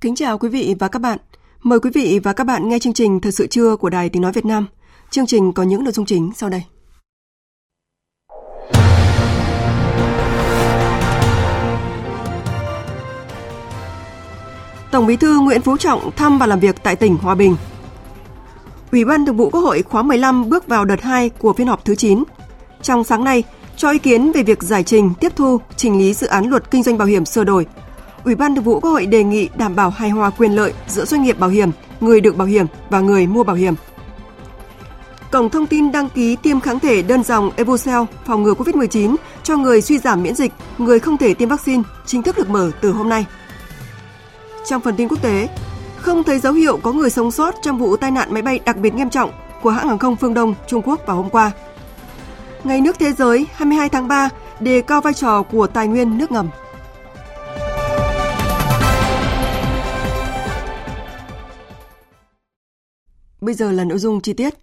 Kính chào quý vị và các bạn. Mời quý vị và các bạn nghe chương trình Thật sự trưa của Đài Tiếng Nói Việt Nam. Chương trình có những nội dung chính sau đây. Tổng Bí thư Nguyễn Phú Trọng thăm và làm việc tại tỉnh Hòa Bình. Ủy ban Thường vụ Quốc hội khóa 15 bước vào đợt 2 của phiên họp thứ 9. Trong sáng nay, cho ý kiến về việc giải trình, tiếp thu, trình lý dự án luật kinh doanh bảo hiểm sửa đổi Ủy ban Thường vụ Quốc hội đề nghị đảm bảo hài hòa quyền lợi giữa doanh nghiệp bảo hiểm, người được bảo hiểm và người mua bảo hiểm. Cổng thông tin đăng ký tiêm kháng thể đơn dòng Evocell phòng ngừa COVID-19 cho người suy giảm miễn dịch, người không thể tiêm vaccine chính thức được mở từ hôm nay. Trong phần tin quốc tế, không thấy dấu hiệu có người sống sót trong vụ tai nạn máy bay đặc biệt nghiêm trọng của hãng hàng không Phương Đông Trung Quốc vào hôm qua. Ngày nước thế giới 22 tháng 3 đề cao vai trò của tài nguyên nước ngầm. Bây giờ là nội dung chi tiết.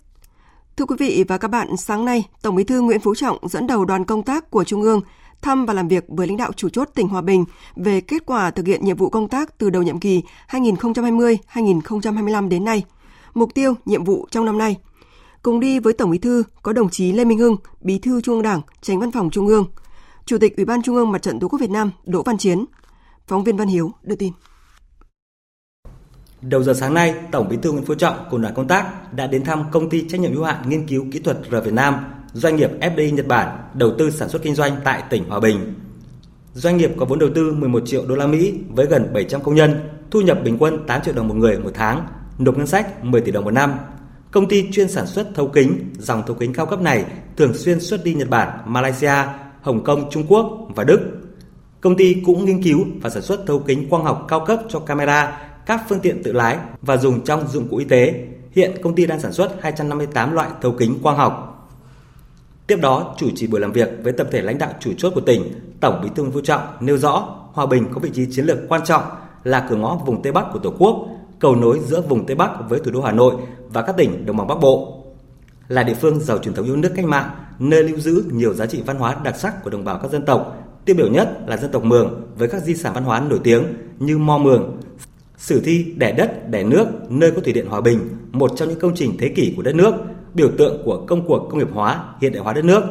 Thưa quý vị và các bạn, sáng nay, Tổng Bí thư Nguyễn Phú Trọng dẫn đầu đoàn công tác của Trung ương thăm và làm việc với lãnh đạo chủ chốt tỉnh Hòa Bình về kết quả thực hiện nhiệm vụ công tác từ đầu nhiệm kỳ 2020-2025 đến nay, mục tiêu, nhiệm vụ trong năm nay. Cùng đi với Tổng Bí thư có đồng chí Lê Minh Hưng, Bí thư Trung ương Đảng, Tránh Văn phòng Trung ương, Chủ tịch Ủy ban Trung ương Mặt trận Tổ quốc Việt Nam Đỗ Văn Chiến. Phóng viên Văn Hiếu đưa tin. Đầu giờ sáng nay, Tổng Bí thư Nguyễn Phú Trọng cùng đoàn công tác đã đến thăm công ty trách nhiệm hữu hạn nghiên cứu kỹ thuật R Việt Nam, doanh nghiệp FDI Nhật Bản đầu tư sản xuất kinh doanh tại tỉnh Hòa Bình. Doanh nghiệp có vốn đầu tư 11 triệu đô la Mỹ với gần 700 công nhân, thu nhập bình quân 8 triệu đồng một người một tháng, nộp ngân sách 10 tỷ đồng một năm. Công ty chuyên sản xuất thấu kính, dòng thấu kính cao cấp này thường xuyên xuất đi Nhật Bản, Malaysia, Hồng Kông, Trung Quốc và Đức. Công ty cũng nghiên cứu và sản xuất thấu kính quang học cao cấp cho camera các phương tiện tự lái và dùng trong dụng cụ y tế. Hiện công ty đang sản xuất 258 loại thấu kính quang học. Tiếp đó, chủ trì buổi làm việc với tập thể lãnh đạo chủ chốt của tỉnh, Tổng Bí thư Nguyễn Phú Trọng nêu rõ Hòa Bình có vị trí chiến lược quan trọng là cửa ngõ vùng Tây Bắc của Tổ quốc, cầu nối giữa vùng Tây Bắc với thủ đô Hà Nội và các tỉnh đồng bằng Bắc Bộ. Là địa phương giàu truyền thống yêu nước cách mạng, nơi lưu giữ nhiều giá trị văn hóa đặc sắc của đồng bào các dân tộc, tiêu biểu nhất là dân tộc Mường với các di sản văn hóa nổi tiếng như Mo Mường, Sử thi đẻ đất, đẻ nước, nơi có thủy điện Hòa Bình, một trong những công trình thế kỷ của đất nước, biểu tượng của công cuộc công nghiệp hóa, hiện đại hóa đất nước.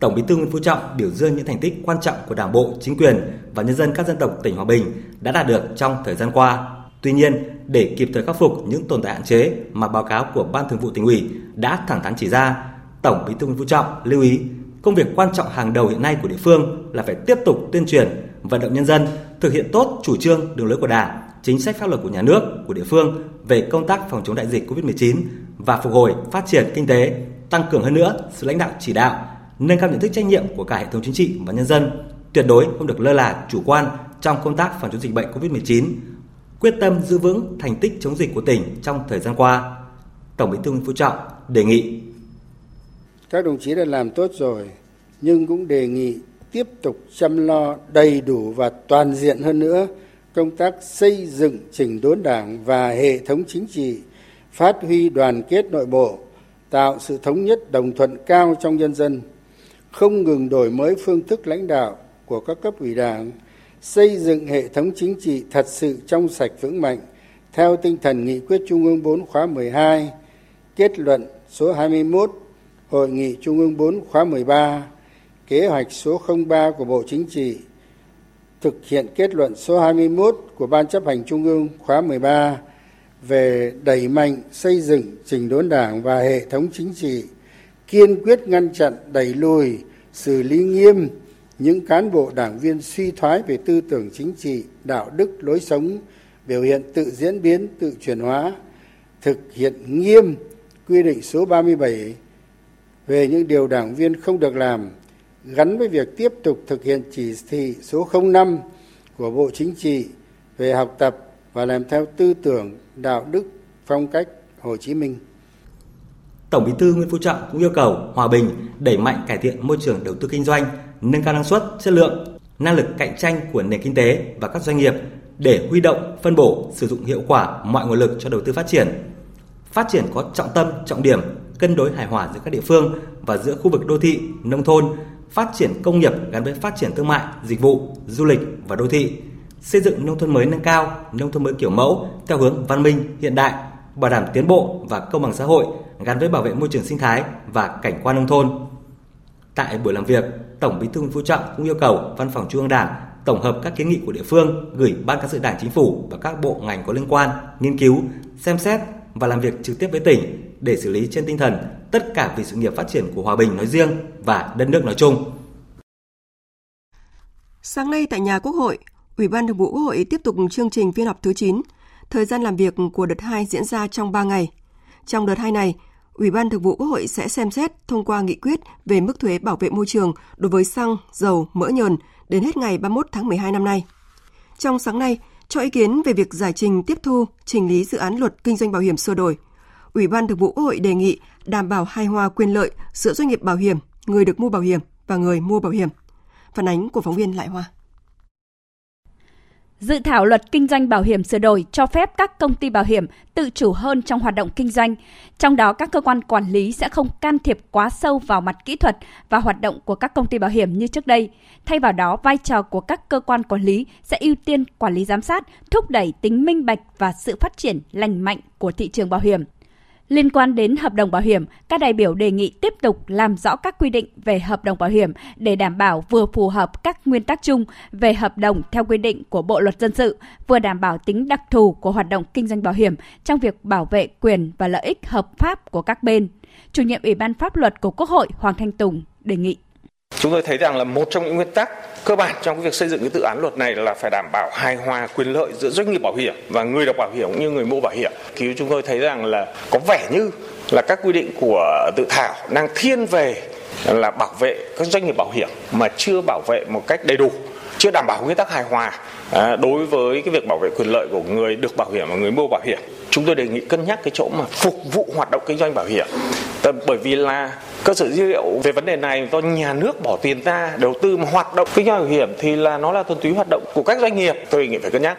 Tổng Bí thư Nguyễn Phú Trọng biểu dương những thành tích quan trọng của Đảng bộ, chính quyền và nhân dân các dân tộc tỉnh Hòa Bình đã đạt được trong thời gian qua. Tuy nhiên, để kịp thời khắc phục những tồn tại hạn chế mà báo cáo của Ban Thường vụ tỉnh ủy đã thẳng thắn chỉ ra, Tổng Bí thư Nguyễn Phú Trọng lưu ý công việc quan trọng hàng đầu hiện nay của địa phương là phải tiếp tục tuyên truyền, vận động nhân dân thực hiện tốt chủ trương, đường lối của Đảng, chính sách pháp luật của nhà nước, của địa phương về công tác phòng chống đại dịch COVID-19 và phục hồi, phát triển kinh tế, tăng cường hơn nữa sự lãnh đạo chỉ đạo, nâng cao nhận thức trách nhiệm của cả hệ thống chính trị và nhân dân, tuyệt đối không được lơ là chủ quan trong công tác phòng chống dịch bệnh COVID-19, quyết tâm giữ vững thành tích chống dịch của tỉnh trong thời gian qua. Tổng Bí thư Nguyễn Phú Trọng đề nghị các đồng chí đã làm tốt rồi, nhưng cũng đề nghị tiếp tục chăm lo đầy đủ và toàn diện hơn nữa công tác xây dựng chỉnh đốn đảng và hệ thống chính trị phát huy đoàn kết nội bộ tạo sự thống nhất đồng thuận cao trong nhân dân không ngừng đổi mới phương thức lãnh đạo của các cấp ủy đảng xây dựng hệ thống chính trị thật sự trong sạch vững mạnh theo tinh thần nghị quyết Trung ương 4 khóa 12, kết luận số 21, Hội nghị Trung ương 4 khóa 13, kế hoạch số 03 của Bộ Chính trị thực hiện kết luận số 21 của Ban chấp hành Trung ương khóa 13 về đẩy mạnh xây dựng chỉnh đốn đảng và hệ thống chính trị, kiên quyết ngăn chặn đẩy lùi, xử lý nghiêm những cán bộ đảng viên suy thoái về tư tưởng chính trị đạo đức lối sống biểu hiện tự diễn biến tự chuyển hóa thực hiện nghiêm quy định số 37 về những điều đảng viên không được làm gắn với việc tiếp tục thực hiện chỉ thị số 05 của Bộ Chính trị về học tập và làm theo tư tưởng, đạo đức, phong cách Hồ Chí Minh. Tổng Bí thư Nguyễn Phú Trọng cũng yêu cầu Hòa Bình đẩy mạnh cải thiện môi trường đầu tư kinh doanh, nâng cao năng suất, chất lượng, năng lực cạnh tranh của nền kinh tế và các doanh nghiệp để huy động, phân bổ, sử dụng hiệu quả mọi nguồn lực cho đầu tư phát triển. Phát triển có trọng tâm, trọng điểm, cân đối hài hòa giữa các địa phương và giữa khu vực đô thị, nông thôn, phát triển công nghiệp gắn với phát triển thương mại, dịch vụ, du lịch và đô thị, xây dựng nông thôn mới nâng cao, nông thôn mới kiểu mẫu theo hướng văn minh, hiện đại, bảo đảm tiến bộ và công bằng xã hội gắn với bảo vệ môi trường sinh thái và cảnh quan nông thôn. Tại buổi làm việc, Tổng Bí thư Nguyễn Phú Trọng cũng yêu cầu Văn phòng Trung ương Đảng tổng hợp các kiến nghị của địa phương gửi Ban cán sự Đảng Chính phủ và các bộ ngành có liên quan nghiên cứu, xem xét và làm việc trực tiếp với tỉnh để xử lý trên tinh thần tất cả vì sự nghiệp phát triển của Hòa Bình nói riêng và đất nước nói chung. Sáng nay tại nhà Quốc hội, Ủy ban Thường vụ Quốc hội tiếp tục chương trình phiên họp thứ 9. Thời gian làm việc của đợt 2 diễn ra trong 3 ngày. Trong đợt 2 này, Ủy ban Thường vụ Quốc hội sẽ xem xét thông qua nghị quyết về mức thuế bảo vệ môi trường đối với xăng, dầu, mỡ nhờn đến hết ngày 31 tháng 12 năm nay. Trong sáng nay, cho ý kiến về việc giải trình tiếp thu, trình lý dự án luật kinh doanh bảo hiểm sửa đổi, Ủy ban Thường vụ Quốc hội đề nghị đảm bảo hài hòa quyền lợi giữa doanh nghiệp bảo hiểm, người được mua bảo hiểm và người mua bảo hiểm. Phản ánh của phóng viên Lại Hoa. Dự thảo luật kinh doanh bảo hiểm sửa đổi cho phép các công ty bảo hiểm tự chủ hơn trong hoạt động kinh doanh. Trong đó, các cơ quan quản lý sẽ không can thiệp quá sâu vào mặt kỹ thuật và hoạt động của các công ty bảo hiểm như trước đây. Thay vào đó, vai trò của các cơ quan quản lý sẽ ưu tiên quản lý giám sát, thúc đẩy tính minh bạch và sự phát triển lành mạnh của thị trường bảo hiểm. Liên quan đến hợp đồng bảo hiểm, các đại biểu đề nghị tiếp tục làm rõ các quy định về hợp đồng bảo hiểm để đảm bảo vừa phù hợp các nguyên tắc chung về hợp đồng theo quy định của Bộ luật dân sự, vừa đảm bảo tính đặc thù của hoạt động kinh doanh bảo hiểm trong việc bảo vệ quyền và lợi ích hợp pháp của các bên. Chủ nhiệm Ủy ban pháp luật của Quốc hội Hoàng Thanh Tùng đề nghị Chúng tôi thấy rằng là một trong những nguyên tắc cơ bản trong cái việc xây dựng cái dự án luật này là phải đảm bảo hài hòa quyền lợi giữa doanh nghiệp bảo hiểm và người đọc bảo hiểm cũng như người mua bảo hiểm. Thì chúng tôi thấy rằng là có vẻ như là các quy định của dự thảo đang thiên về là bảo vệ các doanh nghiệp bảo hiểm mà chưa bảo vệ một cách đầy đủ, chưa đảm bảo nguyên tắc hài hòa à, đối với cái việc bảo vệ quyền lợi của người được bảo hiểm và người mua bảo hiểm. Chúng tôi đề nghị cân nhắc cái chỗ mà phục vụ hoạt động kinh doanh bảo hiểm. Ờ, bởi vì là cơ sở dữ liệu về vấn đề này do nhà nước bỏ tiền ra đầu tư mà hoạt động kinh doanh bảo hiểm thì là nó là thuần túy hoạt động của các doanh nghiệp tôi đề nghị phải cân nhắc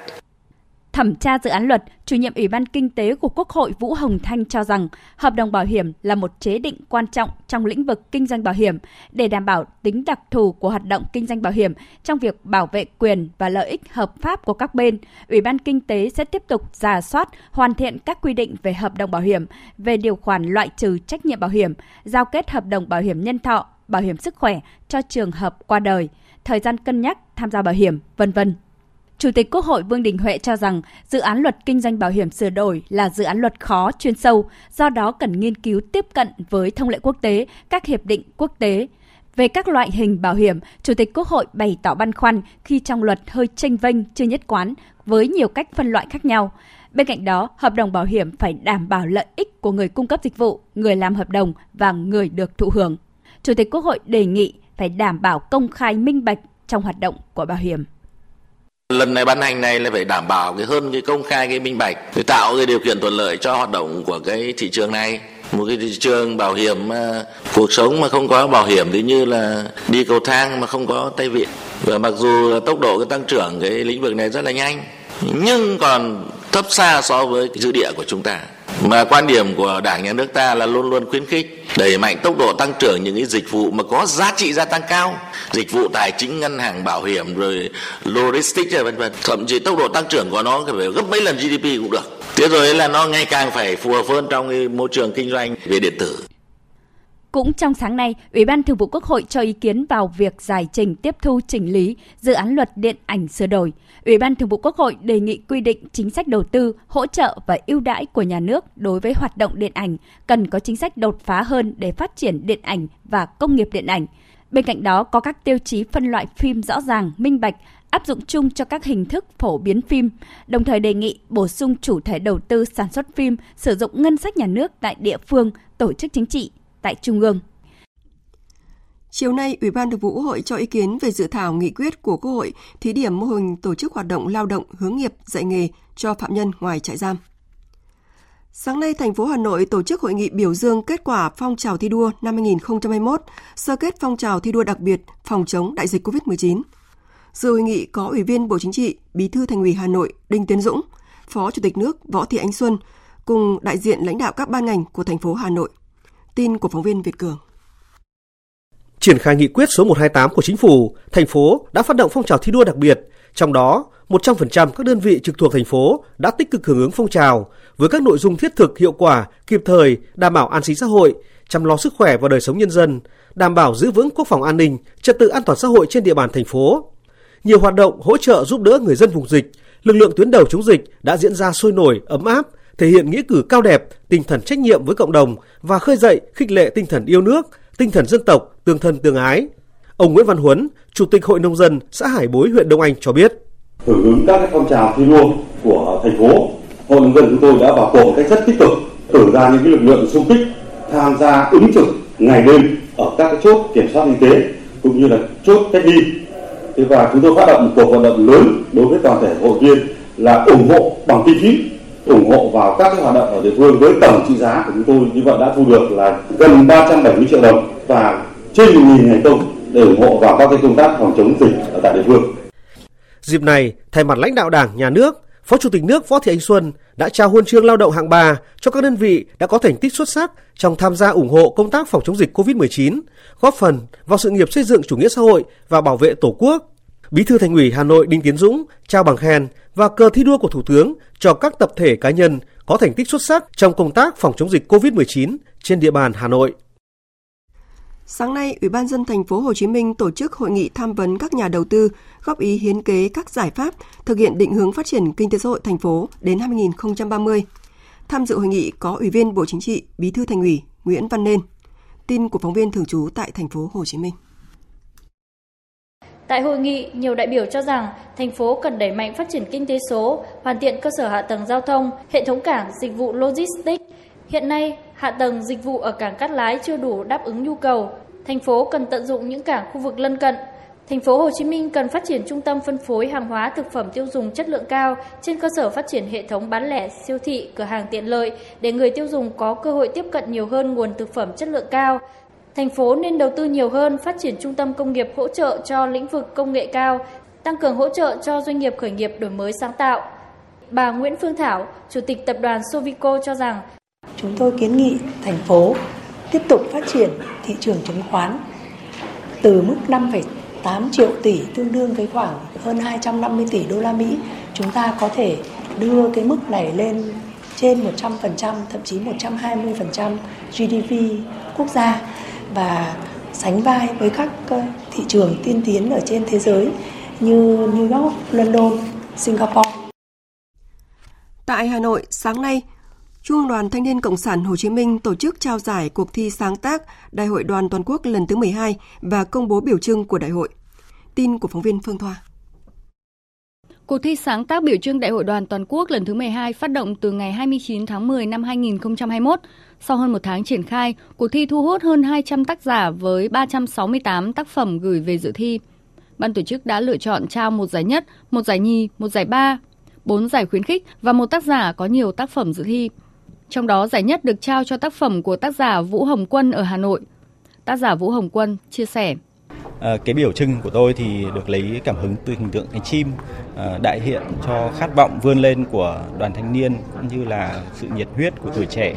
Thẩm tra dự án luật, chủ nhiệm Ủy ban Kinh tế của Quốc hội Vũ Hồng Thanh cho rằng hợp đồng bảo hiểm là một chế định quan trọng trong lĩnh vực kinh doanh bảo hiểm để đảm bảo tính đặc thù của hoạt động kinh doanh bảo hiểm trong việc bảo vệ quyền và lợi ích hợp pháp của các bên. Ủy ban Kinh tế sẽ tiếp tục giả soát, hoàn thiện các quy định về hợp đồng bảo hiểm, về điều khoản loại trừ trách nhiệm bảo hiểm, giao kết hợp đồng bảo hiểm nhân thọ, bảo hiểm sức khỏe cho trường hợp qua đời, thời gian cân nhắc tham gia bảo hiểm, vân vân. Chủ tịch Quốc hội Vương Đình Huệ cho rằng dự án luật kinh doanh bảo hiểm sửa đổi là dự án luật khó, chuyên sâu, do đó cần nghiên cứu tiếp cận với thông lệ quốc tế, các hiệp định quốc tế. Về các loại hình bảo hiểm, Chủ tịch Quốc hội bày tỏ băn khoăn khi trong luật hơi tranh vênh chưa nhất quán với nhiều cách phân loại khác nhau. Bên cạnh đó, hợp đồng bảo hiểm phải đảm bảo lợi ích của người cung cấp dịch vụ, người làm hợp đồng và người được thụ hưởng. Chủ tịch Quốc hội đề nghị phải đảm bảo công khai minh bạch trong hoạt động của bảo hiểm. Lần này ban hành này là phải đảm bảo cái hơn cái công khai, cái minh bạch để tạo cái điều kiện thuận lợi cho hoạt động của cái thị trường này. Một cái thị trường bảo hiểm mà cuộc sống mà không có bảo hiểm thì như là đi cầu thang mà không có tay vịn và mặc dù tốc độ cái tăng trưởng cái lĩnh vực này rất là nhanh, nhưng còn thấp xa so với dư địa của chúng ta mà quan điểm của đảng nhà nước ta là luôn luôn khuyến khích đẩy mạnh tốc độ tăng trưởng những cái dịch vụ mà có giá trị gia tăng cao dịch vụ tài chính ngân hàng bảo hiểm rồi logistics rồi vân vân. Thậm chí tốc độ tăng trưởng của nó phải gấp mấy lần GDP cũng được. Thế rồi là nó ngày càng phải phù hợp hơn trong cái môi trường kinh doanh về điện tử. Cũng trong sáng nay, Ủy ban Thường vụ Quốc hội cho ý kiến vào việc giải trình tiếp thu chỉnh lý dự án luật điện ảnh sửa đổi. Ủy ban Thường vụ Quốc hội đề nghị quy định chính sách đầu tư, hỗ trợ và ưu đãi của nhà nước đối với hoạt động điện ảnh cần có chính sách đột phá hơn để phát triển điện ảnh và công nghiệp điện ảnh. Bên cạnh đó có các tiêu chí phân loại phim rõ ràng, minh bạch, áp dụng chung cho các hình thức phổ biến phim, đồng thời đề nghị bổ sung chủ thể đầu tư sản xuất phim sử dụng ngân sách nhà nước tại địa phương, tổ chức chính trị tại trung ương. Chiều nay, Ủy ban Thường vụ Quốc hội cho ý kiến về dự thảo nghị quyết của Quốc hội thí điểm mô hình tổ chức hoạt động lao động hướng nghiệp dạy nghề cho phạm nhân ngoài trại giam. Sáng nay, thành phố Hà Nội tổ chức hội nghị biểu dương kết quả phong trào thi đua năm 2021, sơ kết phong trào thi đua đặc biệt phòng chống đại dịch COVID-19. Dự hội nghị có Ủy viên Bộ Chính trị, Bí thư Thành ủy Hà Nội Đinh Tiến Dũng, Phó Chủ tịch nước Võ Thị Ánh Xuân cùng đại diện lãnh đạo các ban ngành của thành phố Hà Nội. Tin của phóng viên Việt Cường. Triển khai nghị quyết số 128 của Chính phủ, thành phố đã phát động phong trào thi đua đặc biệt, trong đó 100% các đơn vị trực thuộc thành phố đã tích cực hưởng ứng phong trào với các nội dung thiết thực, hiệu quả, kịp thời, đảm bảo an sinh xã hội, chăm lo sức khỏe và đời sống nhân dân, đảm bảo giữ vững quốc phòng an ninh, trật tự an toàn xã hội trên địa bàn thành phố. Nhiều hoạt động hỗ trợ giúp đỡ người dân vùng dịch, lực lượng tuyến đầu chống dịch đã diễn ra sôi nổi, ấm áp, thể hiện nghĩa cử cao đẹp, tinh thần trách nhiệm với cộng đồng và khơi dậy khích lệ tinh thần yêu nước, tinh thần dân tộc, tương thân tương ái. Ông Nguyễn Văn Huấn, Chủ tịch Hội nông dân xã Hải Bối, huyện Đông Anh cho biết: hưởng ứng các phong trào thi đua của thành phố, Hội nông dân chúng tôi đã vào cuộc một cách rất tích cực, cử ra những lực lượng xung kích tham gia ứng trực ngày đêm ở các cái chốt kiểm soát y tế cũng như là chốt cách ly. Thế và chúng tôi phát động một cuộc vận động lớn đối với toàn thể hội viên là ủng hộ bằng kinh phí ủng hộ vào các cái hoạt động ở địa phương với tổng trị giá của chúng tôi như vậy đã thu được là gần 370 triệu đồng và trên 1.000 ngày công để ủng hộ vào các cái công tác phòng chống dịch ở tại địa phương. Dịp này, thay mặt lãnh đạo Đảng, Nhà nước, Phó Chủ tịch nước Võ Thị Ánh Xuân đã trao huân chương lao động hạng 3 cho các đơn vị đã có thành tích xuất sắc trong tham gia ủng hộ công tác phòng chống dịch COVID-19, góp phần vào sự nghiệp xây dựng chủ nghĩa xã hội và bảo vệ Tổ quốc. Bí thư Thành ủy Hà Nội Đinh Tiến Dũng trao bằng khen và cờ thi đua của Thủ tướng cho các tập thể cá nhân có thành tích xuất sắc trong công tác phòng chống dịch COVID-19 trên địa bàn Hà Nội. Sáng nay, Ủy ban dân thành phố Hồ Chí Minh tổ chức hội nghị tham vấn các nhà đầu tư góp ý hiến kế các giải pháp thực hiện định hướng phát triển kinh tế xã hội thành phố đến năm 2030. Tham dự hội nghị có Ủy viên Bộ Chính trị, Bí thư Thành ủy Nguyễn Văn Nên. Tin của phóng viên thường trú tại thành phố Hồ Chí Minh. Tại hội nghị, nhiều đại biểu cho rằng thành phố cần đẩy mạnh phát triển kinh tế số, hoàn thiện cơ sở hạ tầng giao thông, hệ thống cảng, dịch vụ logistics. Hiện nay, hạ tầng dịch vụ ở cảng Cát Lái chưa đủ đáp ứng nhu cầu. Thành phố cần tận dụng những cảng khu vực lân cận. Thành phố Hồ Chí Minh cần phát triển trung tâm phân phối hàng hóa thực phẩm tiêu dùng chất lượng cao trên cơ sở phát triển hệ thống bán lẻ, siêu thị, cửa hàng tiện lợi để người tiêu dùng có cơ hội tiếp cận nhiều hơn nguồn thực phẩm chất lượng cao, Thành phố nên đầu tư nhiều hơn phát triển trung tâm công nghiệp hỗ trợ cho lĩnh vực công nghệ cao, tăng cường hỗ trợ cho doanh nghiệp khởi nghiệp đổi mới sáng tạo. Bà Nguyễn Phương Thảo, Chủ tịch Tập đoàn Sovico cho rằng Chúng tôi kiến nghị thành phố tiếp tục phát triển thị trường chứng khoán từ mức 5,8 triệu tỷ tương đương với khoảng hơn 250 tỷ đô la Mỹ. Chúng ta có thể đưa cái mức này lên trên 100%, thậm chí 120% GDP quốc gia và sánh vai với các ờ, thị trường tiên tiến ở trên thế giới như New York, London, Singapore. Tại Hà Nội, sáng nay, Trung Đoàn Thanh niên Cộng sản Hồ Chí Minh tổ chức trao giải cuộc thi sáng tác Đại hội đoàn toàn quốc lần thứ 12 và công bố biểu trưng của đại hội. Tin của phóng viên Phương Thoa. Cuộc thi sáng tác biểu trưng Đại hội đoàn toàn quốc lần thứ 12 phát động từ ngày 29 tháng 10 năm 2021. Sau hơn một tháng triển khai, cuộc thi thu hút hơn 200 tác giả với 368 tác phẩm gửi về dự thi. Ban tổ chức đã lựa chọn trao một giải nhất, một giải nhì, một giải ba, bốn giải khuyến khích và một tác giả có nhiều tác phẩm dự thi. Trong đó giải nhất được trao cho tác phẩm của tác giả Vũ Hồng Quân ở Hà Nội. Tác giả Vũ Hồng Quân chia sẻ. À, cái biểu trưng của tôi thì được lấy cảm hứng từ hình tượng cánh chim à, đại hiện cho khát vọng vươn lên của đoàn thanh niên cũng như là sự nhiệt huyết của tuổi trẻ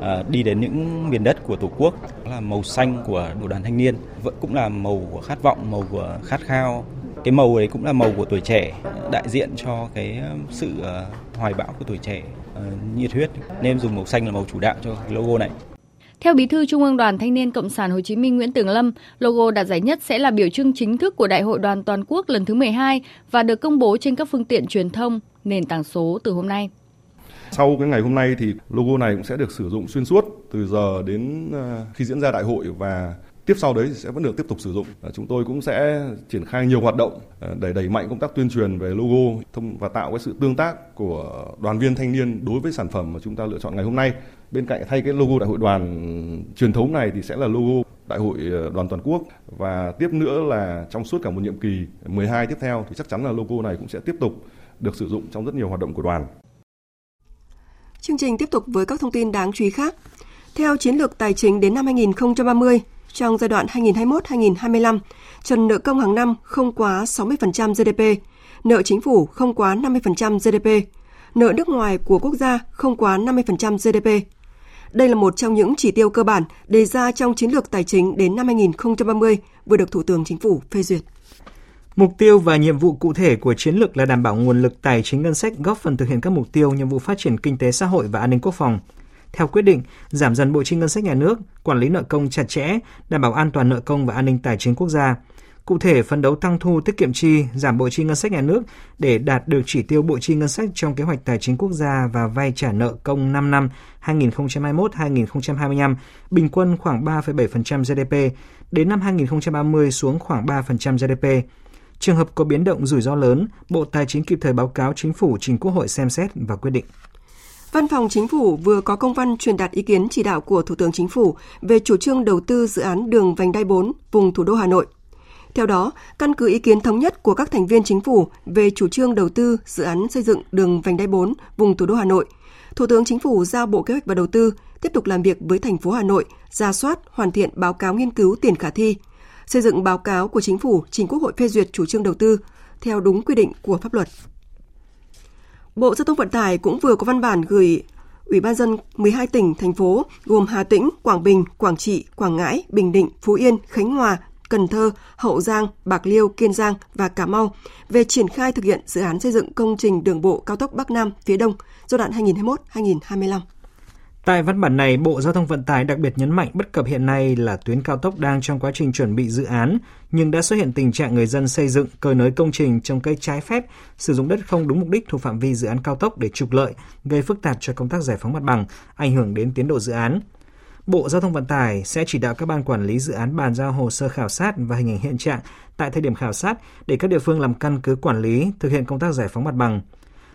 À, đi đến những miền đất của tổ quốc. Là màu xanh của đội đoàn thanh niên vẫn cũng là màu của khát vọng màu của khát khao. Cái màu ấy cũng là màu của tuổi trẻ đại diện cho cái à, sự à, hoài bão của tuổi trẻ nhiệt huyết. Nên dùng màu xanh là màu chủ đạo cho cái logo này. Theo Bí thư Trung ương Đoàn Thanh niên Cộng sản Hồ Chí Minh Nguyễn Tường Lâm, logo đạt giải nhất sẽ là biểu trưng chính thức của Đại hội đoàn toàn quốc lần thứ 12 và được công bố trên các phương tiện truyền thông, nền tảng số từ hôm nay. Sau cái ngày hôm nay thì logo này cũng sẽ được sử dụng xuyên suốt từ giờ đến ờ, khi diễn ra đại hội và tiếp sau đấy sẽ vẫn được tiếp tục sử dụng. Chúng tôi cũng sẽ triển khai nhiều hoạt động ờ, để đẩy mạnh công tác tuyên truyền về logo và tạo cái sự tương tác của đoàn viên thanh niên đối với sản phẩm mà chúng ta lựa chọn ngày hôm nay. Bên cạnh thay cái logo đại hội đoàn truyền thống này thì sẽ là logo đại hội ờ, đoàn toàn quốc và tiếp nữa là trong suốt cả một nhiệm kỳ 12 tiếp theo thì chắc chắn là logo này cũng sẽ tiếp tục được sử dụng trong rất nhiều hoạt động của đoàn. Chương trình tiếp tục với các thông tin đáng chú ý khác. Theo chiến lược tài chính đến năm 2030, trong giai đoạn 2021-2025, trần nợ công hàng năm không quá 60% GDP, nợ chính phủ không quá 50% GDP, nợ nước ngoài của quốc gia không quá 50% GDP. Đây là một trong những chỉ tiêu cơ bản đề ra trong chiến lược tài chính đến năm 2030 vừa được Thủ tướng Chính phủ phê duyệt. Mục tiêu và nhiệm vụ cụ thể của chiến lược là đảm bảo nguồn lực tài chính ngân sách góp phần thực hiện các mục tiêu, nhiệm vụ phát triển kinh tế xã hội và an ninh quốc phòng. Theo quyết định, giảm dần bộ chi ngân sách nhà nước, quản lý nợ công chặt chẽ, đảm bảo an toàn nợ công và an ninh tài chính quốc gia. Cụ thể, phấn đấu tăng thu tiết kiệm chi, giảm bộ chi ngân sách nhà nước để đạt được chỉ tiêu bộ chi ngân sách trong kế hoạch tài chính quốc gia và vay trả nợ công 5 năm 2021-2025, bình quân khoảng 3,7% GDP, đến năm 2030 xuống khoảng 3% GDP. Trường hợp có biến động rủi ro lớn, Bộ Tài chính kịp thời báo cáo Chính phủ trình Quốc hội xem xét và quyết định. Văn phòng Chính phủ vừa có công văn truyền đạt ý kiến chỉ đạo của Thủ tướng Chính phủ về chủ trương đầu tư dự án đường vành đai 4 vùng thủ đô Hà Nội. Theo đó, căn cứ ý kiến thống nhất của các thành viên chính phủ về chủ trương đầu tư dự án xây dựng đường vành đai 4 vùng thủ đô Hà Nội, Thủ tướng Chính phủ giao Bộ Kế hoạch và Đầu tư tiếp tục làm việc với thành phố Hà Nội, ra soát, hoàn thiện báo cáo nghiên cứu tiền khả thi, xây dựng báo cáo của Chính phủ trình Quốc hội phê duyệt chủ trương đầu tư theo đúng quy định của pháp luật. Bộ Giao thông Vận tải cũng vừa có văn bản gửi Ủy ban dân 12 tỉnh, thành phố gồm Hà Tĩnh, Quảng Bình, Quảng Trị, Quảng Ngãi, Bình Định, Phú Yên, Khánh Hòa, Cần Thơ, Hậu Giang, Bạc Liêu, Kiên Giang và Cà Mau về triển khai thực hiện dự án xây dựng công trình đường bộ cao tốc Bắc Nam phía Đông giai đoạn 2021-2025. Tại văn bản này, Bộ Giao thông Vận tải đặc biệt nhấn mạnh bất cập hiện nay là tuyến cao tốc đang trong quá trình chuẩn bị dự án, nhưng đã xuất hiện tình trạng người dân xây dựng cơi nới công trình trồng cây trái phép, sử dụng đất không đúng mục đích thuộc phạm vi dự án cao tốc để trục lợi, gây phức tạp cho công tác giải phóng mặt bằng, ảnh hưởng đến tiến độ dự án. Bộ Giao thông Vận tải sẽ chỉ đạo các ban quản lý dự án bàn giao hồ sơ khảo sát và hình ảnh hiện trạng tại thời điểm khảo sát để các địa phương làm căn cứ quản lý, thực hiện công tác giải phóng mặt bằng.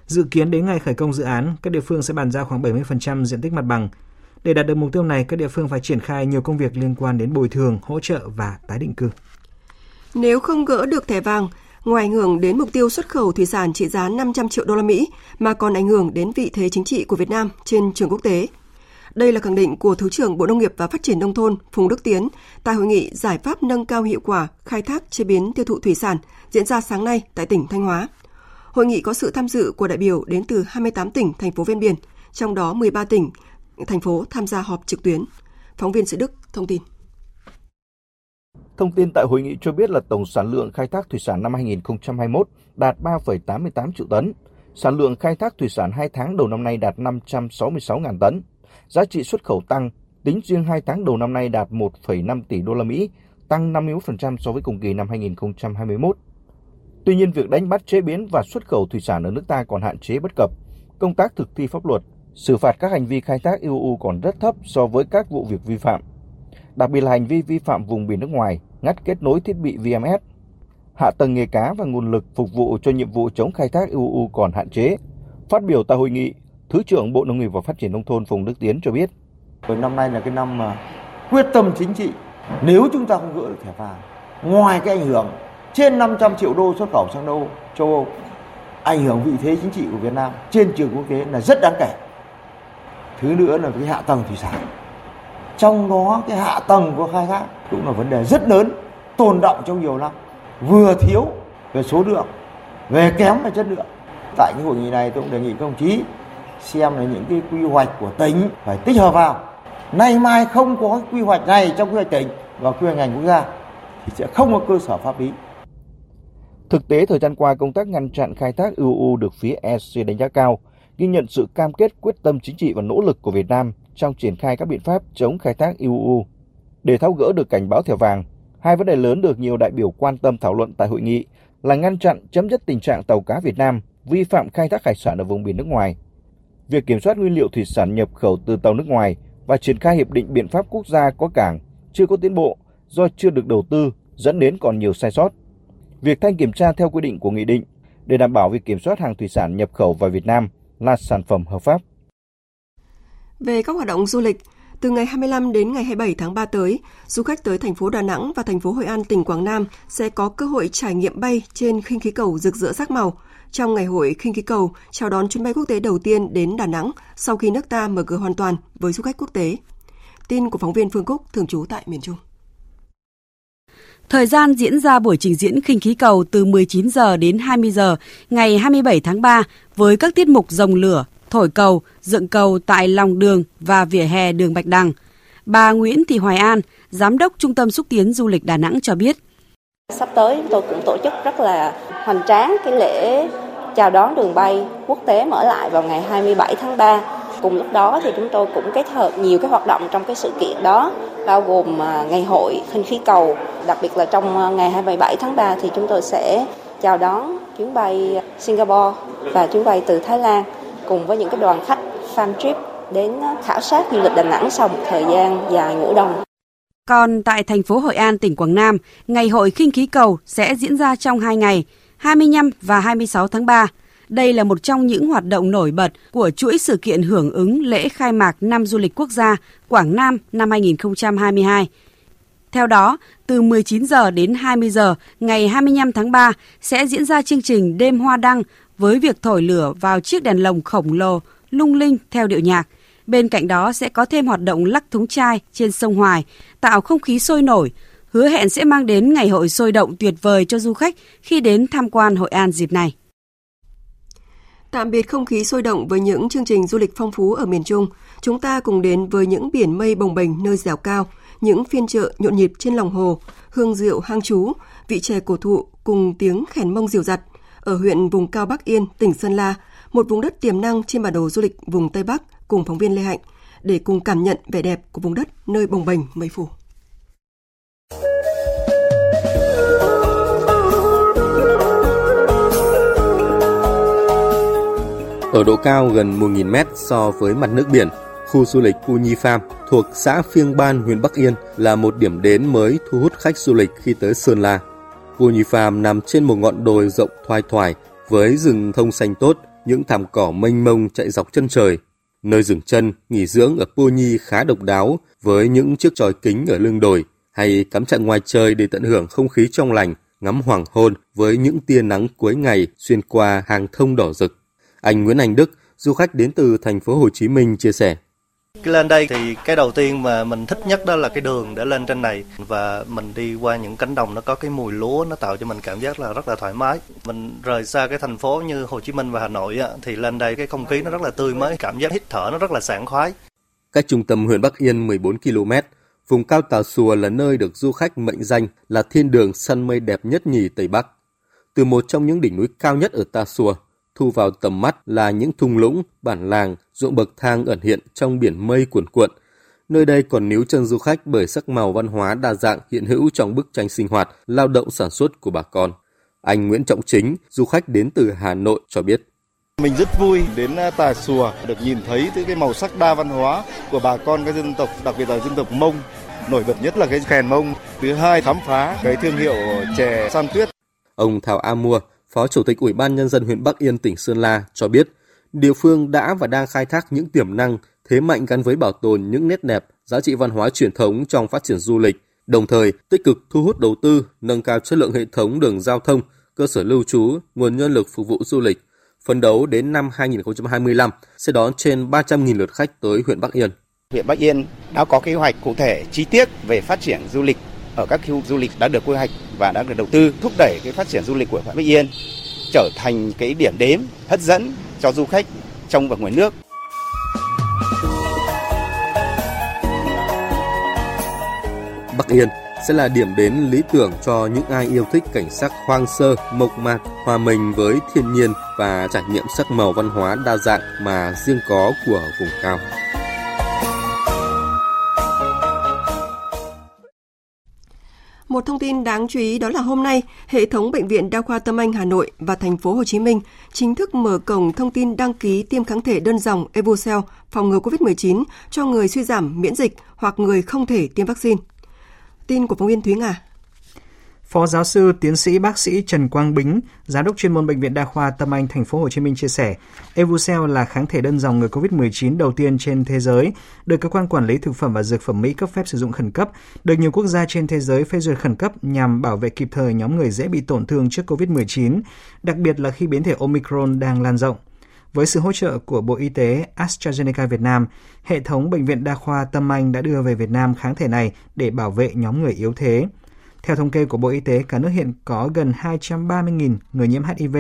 Dự kiến đến ngày khởi công dự án, các địa phương sẽ bàn giao khoảng 70% diện tích mặt bằng. Để đạt được mục tiêu này, các địa phương phải triển khai nhiều công việc liên quan đến bồi thường, hỗ trợ và tái định cư. Nếu không gỡ được thẻ vàng, ngoài ảnh hưởng đến mục tiêu xuất khẩu thủy sản trị giá 500 triệu đô la Mỹ mà còn ảnh hưởng đến vị thế chính trị của Việt Nam trên trường quốc tế. Đây là khẳng định của Thứ trưởng Bộ Nông nghiệp và Phát triển Nông thôn Phùng Đức Tiến tại hội nghị giải pháp nâng cao hiệu quả khai thác chế biến tiêu thụ thủy sản diễn ra sáng nay tại tỉnh Thanh Hóa. Hội nghị có sự tham dự của đại biểu đến từ 28 tỉnh, thành phố ven biển, trong đó 13 tỉnh, thành phố tham gia họp trực tuyến. Phóng viên Sự Đức thông tin. Thông tin tại hội nghị cho biết là tổng sản lượng khai thác thủy sản năm 2021 đạt 3,88 triệu tấn. Sản lượng khai thác thủy sản 2 tháng đầu năm nay đạt 566.000 tấn. Giá trị xuất khẩu tăng, tính riêng 2 tháng đầu năm nay đạt 1,5 tỷ đô la Mỹ, tăng 51% so với cùng kỳ năm 2021. Tuy nhiên, việc đánh bắt chế biến và xuất khẩu thủy sản ở nước ta còn hạn chế bất cập. Công tác thực thi pháp luật, xử phạt các hành vi khai thác IUU còn rất thấp so với các vụ việc vi phạm. Đặc biệt là hành vi vi phạm vùng biển nước ngoài, ngắt kết nối thiết bị VMS, hạ tầng nghề cá và nguồn lực phục vụ cho nhiệm vụ chống khai thác IUU còn hạn chế. Phát biểu tại hội nghị, Thứ trưởng Bộ Nông nghiệp và Phát triển Nông thôn Phùng Đức Tiến cho biết. Năm nay là cái năm mà quyết tâm chính trị. Nếu chúng ta không gỡ được thẻ vàng, ngoài cái ảnh hưởng trên 500 triệu đô xuất khẩu sang đâu châu Âu, ảnh hưởng vị thế chính trị của Việt Nam trên trường quốc tế là rất đáng kể. Thứ nữa là cái hạ tầng thủy sản. Trong đó cái hạ tầng của khai thác cũng là vấn đề rất lớn, tồn động trong nhiều năm. Vừa thiếu về số lượng, về kém về chất lượng. Tại cái hội nghị này tôi cũng đề nghị các đồng chí xem là những cái quy hoạch của tỉnh phải tích hợp vào. Nay mai không có quy hoạch này trong quy hoạch tỉnh và quy hoạch ngành quốc gia thì sẽ không có cơ sở pháp lý. Thực tế thời gian qua công tác ngăn chặn khai thác UU được phía EC đánh giá cao, ghi nhận sự cam kết quyết tâm chính trị và nỗ lực của Việt Nam trong triển khai các biện pháp chống khai thác UU. Để tháo gỡ được cảnh báo thẻ vàng, hai vấn đề lớn được nhiều đại biểu quan tâm thảo luận tại hội nghị là ngăn chặn chấm dứt tình trạng tàu cá Việt Nam vi phạm khai thác hải sản ở vùng biển nước ngoài. Việc kiểm soát nguyên liệu thủy sản nhập khẩu từ tàu nước ngoài và triển khai hiệp định biện pháp quốc gia có cảng chưa có tiến bộ do chưa được đầu tư dẫn đến còn nhiều sai sót. Việc thanh kiểm tra theo quy định của nghị định để đảm bảo việc kiểm soát hàng thủy sản nhập khẩu vào Việt Nam là sản phẩm hợp pháp. Về các hoạt động du lịch, từ ngày 25 đến ngày 27 tháng 3 tới, du khách tới thành phố Đà Nẵng và thành phố Hội An tỉnh Quảng Nam sẽ có cơ hội trải nghiệm bay trên khinh khí cầu rực rỡ sắc màu. Trong ngày hội khinh khí cầu chào đón chuyến bay quốc tế đầu tiên đến Đà Nẵng sau khi nước ta mở cửa hoàn toàn với du khách quốc tế. Tin của phóng viên Phương Cúc thường trú tại miền Trung. Thời gian diễn ra buổi trình diễn khinh khí cầu từ 19 giờ đến 20 giờ ngày 27 tháng 3 với các tiết mục rồng lửa, thổi cầu, dựng cầu tại lòng đường và vỉa hè đường Bạch Đằng. Bà Nguyễn Thị Hoài An, Giám đốc Trung tâm Xúc tiến Du lịch Đà Nẵng cho biết. Sắp tới chúng tôi cũng tổ chức rất là hoành tráng cái lễ chào đón đường bay quốc tế mở lại vào ngày 27 tháng 3. Cùng lúc đó thì chúng tôi cũng kết hợp nhiều cái hoạt động trong cái sự kiện đó, bao gồm à, ngày hội khinh khí cầu, đặc biệt là trong à, ngày 27 tháng 3 thì chúng tôi sẽ chào đón chuyến bay Singapore và chuyến bay từ Thái Lan cùng với những cái đoàn khách farm trip đến khảo sát du lịch Đà Nẵng sau một thời gian dài ngủ đông. Còn tại thành phố Hội An, tỉnh Quảng Nam, ngày hội khinh khí cầu sẽ diễn ra trong 2 ngày, 25 và 26 tháng 3. Đây là một trong những hoạt động nổi bật của chuỗi sự kiện hưởng ứng lễ khai mạc năm du lịch quốc gia Quảng Nam năm 2022. Theo đó, từ 19 giờ đến 20 giờ ngày 25 tháng 3 sẽ diễn ra chương trình Đêm Hoa Đăng với việc thổi lửa vào chiếc đèn lồng khổng lồ lung linh theo điệu nhạc. Bên cạnh đó sẽ có thêm hoạt động lắc thúng chai trên sông Hoài, tạo không khí sôi nổi, hứa hẹn sẽ mang đến ngày hội sôi động tuyệt vời cho du khách khi đến tham quan Hội An dịp này. Tạm biệt không khí sôi động với những chương trình du lịch phong phú ở miền Trung, chúng ta cùng đến với những biển mây bồng bềnh nơi dẻo cao, những phiên chợ nhộn nhịp trên lòng hồ, hương rượu hang chú, vị chè cổ thụ cùng tiếng khèn mông diều giặt ở huyện vùng cao Bắc Yên, tỉnh Sơn La, một vùng đất tiềm năng trên bản đồ du lịch vùng Tây Bắc cùng phóng viên Lê Hạnh để cùng cảm nhận vẻ đẹp của vùng đất nơi bồng bềnh mây phủ. Ở độ cao gần 1.000 mét so với mặt nước biển, khu du lịch Pu Nhi Farm thuộc xã Phiêng Ban, huyện Bắc Yên là một điểm đến mới thu hút khách du lịch khi tới Sơn La. Pu Nhi Farm nằm trên một ngọn đồi rộng thoai thoải với rừng thông xanh tốt, những thảm cỏ mênh mông chạy dọc chân trời. Nơi dừng chân, nghỉ dưỡng ở Pu Nhi khá độc đáo với những chiếc tròi kính ở lưng đồi hay cắm trại ngoài trời để tận hưởng không khí trong lành, ngắm hoàng hôn với những tia nắng cuối ngày xuyên qua hàng thông đỏ rực. Anh Nguyễn Anh Đức, du khách đến từ thành phố Hồ Chí Minh chia sẻ. Lên đây thì cái đầu tiên mà mình thích nhất đó là cái đường để lên trên này và mình đi qua những cánh đồng nó có cái mùi lúa nó tạo cho mình cảm giác là rất là thoải mái. Mình rời xa cái thành phố như Hồ Chí Minh và Hà Nội á, thì lên đây cái không khí nó rất là tươi mới, cảm giác hít thở nó rất là sảng khoái. Cách trung tâm huyện Bắc Yên 14 km, vùng cao Tà Xùa là nơi được du khách mệnh danh là thiên đường săn mây đẹp nhất nhì Tây Bắc. Từ một trong những đỉnh núi cao nhất ở Tà Xùa, thu vào tầm mắt là những thung lũng, bản làng, ruộng bậc thang ẩn hiện trong biển mây cuồn cuộn. Nơi đây còn níu chân du khách bởi sắc màu văn hóa đa dạng hiện hữu trong bức tranh sinh hoạt, lao động sản xuất của bà con. Anh Nguyễn Trọng Chính, du khách đến từ Hà Nội cho biết. Mình rất vui đến à, Tà Xùa được nhìn thấy cái màu sắc đa văn hóa của bà con các dân tộc, đặc biệt là dân tộc Mông. Nổi bật nhất là cái kèn Mông. Thứ hai khám phá cái thương hiệu chè san tuyết. Ông Thảo A Mua, Phó Chủ tịch Ủy ban Nhân dân huyện Bắc Yên, tỉnh Sơn La cho biết, địa phương đã và đang khai thác những tiềm năng, thế mạnh gắn với bảo tồn những nét đẹp, giá trị văn hóa truyền thống trong phát triển du lịch, đồng thời tích cực thu hút đầu tư, nâng cao chất lượng hệ thống đường giao thông, cơ sở lưu trú, nguồn nhân lực phục vụ du lịch. Phấn đấu đến năm 2025 sẽ đón trên 300.000 lượt khách tới huyện Bắc Yên. Huyện Bắc Yên đã có kế hoạch cụ thể chi tiết về phát triển du lịch ở các khu du lịch đã được quy hoạch và đã được đầu tư thúc đẩy cái phát triển du lịch của huyện Bắc Yên trở thành cái điểm đến hấp dẫn cho du khách trong và ngoài nước. Bắc Yên sẽ là điểm đến lý tưởng cho những ai yêu thích cảnh sắc hoang sơ, mộc mạc, hòa mình với thiên nhiên và trải nghiệm sắc màu văn hóa đa dạng mà riêng có của vùng cao. Một thông tin đáng chú ý đó là hôm nay, hệ thống bệnh viện Đa khoa Tâm Anh Hà Nội và thành phố Hồ Chí Minh chính thức mở cổng thông tin đăng ký tiêm kháng thể đơn dòng Evucel phòng ngừa COVID-19 cho người suy giảm miễn dịch hoặc người không thể tiêm vaccine. Tin của phóng viên Thúy Nga. Phó giáo sư tiến sĩ bác sĩ Trần Quang Bính, giám đốc chuyên môn bệnh viện đa khoa Tâm Anh thành phố Hồ Chí Minh chia sẻ, Evucel là kháng thể đơn dòng người COVID-19 đầu tiên trên thế giới, được cơ quan quản lý thực phẩm và dược phẩm Mỹ cấp phép sử dụng khẩn cấp, được nhiều quốc gia trên thế giới phê duyệt khẩn cấp nhằm bảo vệ kịp thời nhóm người dễ bị tổn thương trước COVID-19, đặc biệt là khi biến thể Omicron đang lan rộng. Với sự hỗ trợ của Bộ Y tế AstraZeneca Việt Nam, hệ thống bệnh viện đa khoa Tâm Anh đã đưa về Việt Nam kháng thể này để bảo vệ nhóm người yếu thế. Theo thống kê của Bộ Y tế, cả nước hiện có gần 230.000 người nhiễm HIV,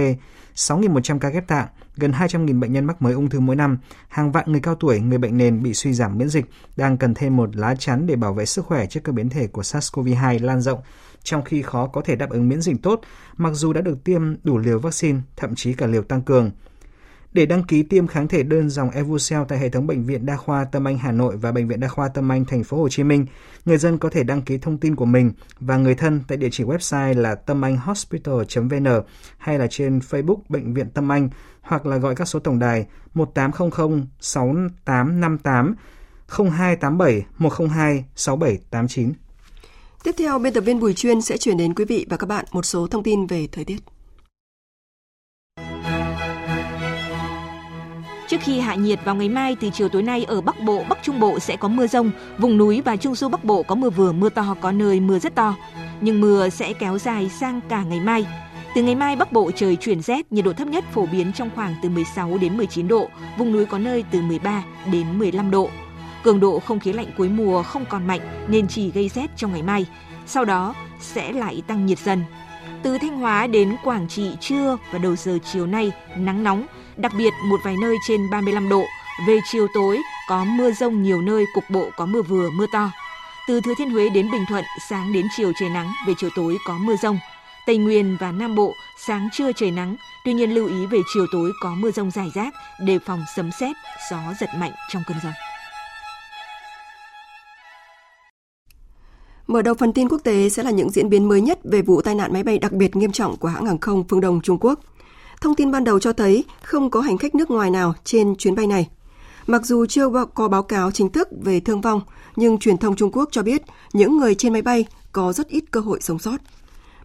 6.100 ca ghép tạng, gần 200.000 bệnh nhân mắc mới ung thư mỗi năm, hàng vạn người cao tuổi, người bệnh nền bị suy giảm miễn dịch đang cần thêm một lá chắn để bảo vệ sức khỏe trước các biến thể của SARS-CoV-2 lan rộng, trong khi khó có thể đáp ứng miễn dịch tốt mặc dù đã được tiêm đủ liều vaccine, thậm chí cả liều tăng cường. Để đăng ký tiêm kháng thể đơn dòng Evucel tại hệ thống bệnh viện đa khoa Tâm Anh Hà Nội và bệnh viện đa khoa Tâm Anh thành phố Hồ Chí Minh, người dân có thể đăng ký thông tin của mình và người thân tại địa chỉ website là tamanhhospital.vn hay là trên Facebook bệnh viện Tâm Anh hoặc là gọi các số tổng đài 1800 6858 0287 102 6789. Tiếp theo, biên tập viên Bùi Chuyên sẽ chuyển đến quý vị và các bạn một số thông tin về thời tiết. Trước khi hạ nhiệt vào ngày mai từ chiều tối nay ở Bắc Bộ, Bắc Trung Bộ sẽ có mưa rông, vùng núi và trung du Bắc Bộ có mưa vừa mưa to, có nơi mưa rất to. Nhưng mưa sẽ kéo dài sang cả ngày mai. Từ ngày mai Bắc Bộ trời chuyển rét, nhiệt độ thấp nhất phổ biến trong khoảng từ 16 đến 19 độ, vùng núi có nơi từ 13 đến 15 độ. Cường độ không khí lạnh cuối mùa không còn mạnh nên chỉ gây rét trong ngày mai. Sau đó sẽ lại tăng nhiệt dần. Từ Thanh Hóa đến Quảng Trị trưa và đầu giờ chiều nay nắng nóng, đặc biệt một vài nơi trên 35 độ. Về chiều tối có mưa rông nhiều nơi, cục bộ có mưa vừa, mưa to. Từ Thừa Thiên Huế đến Bình Thuận, sáng đến chiều trời nắng, về chiều tối có mưa rông. Tây Nguyên và Nam Bộ, sáng trưa trời nắng, tuy nhiên lưu ý về chiều tối có mưa rông rải rác, đề phòng sấm sét, gió giật mạnh trong cơn rông. Mở đầu phần tin quốc tế sẽ là những diễn biến mới nhất về vụ tai nạn máy bay đặc biệt nghiêm trọng của hãng hàng không Phương Đông Trung Quốc. Thông tin ban đầu cho thấy không có hành khách nước ngoài nào trên chuyến bay này. Mặc dù chưa có báo cáo chính thức về thương vong, nhưng truyền thông Trung Quốc cho biết những người trên máy bay có rất ít cơ hội sống sót.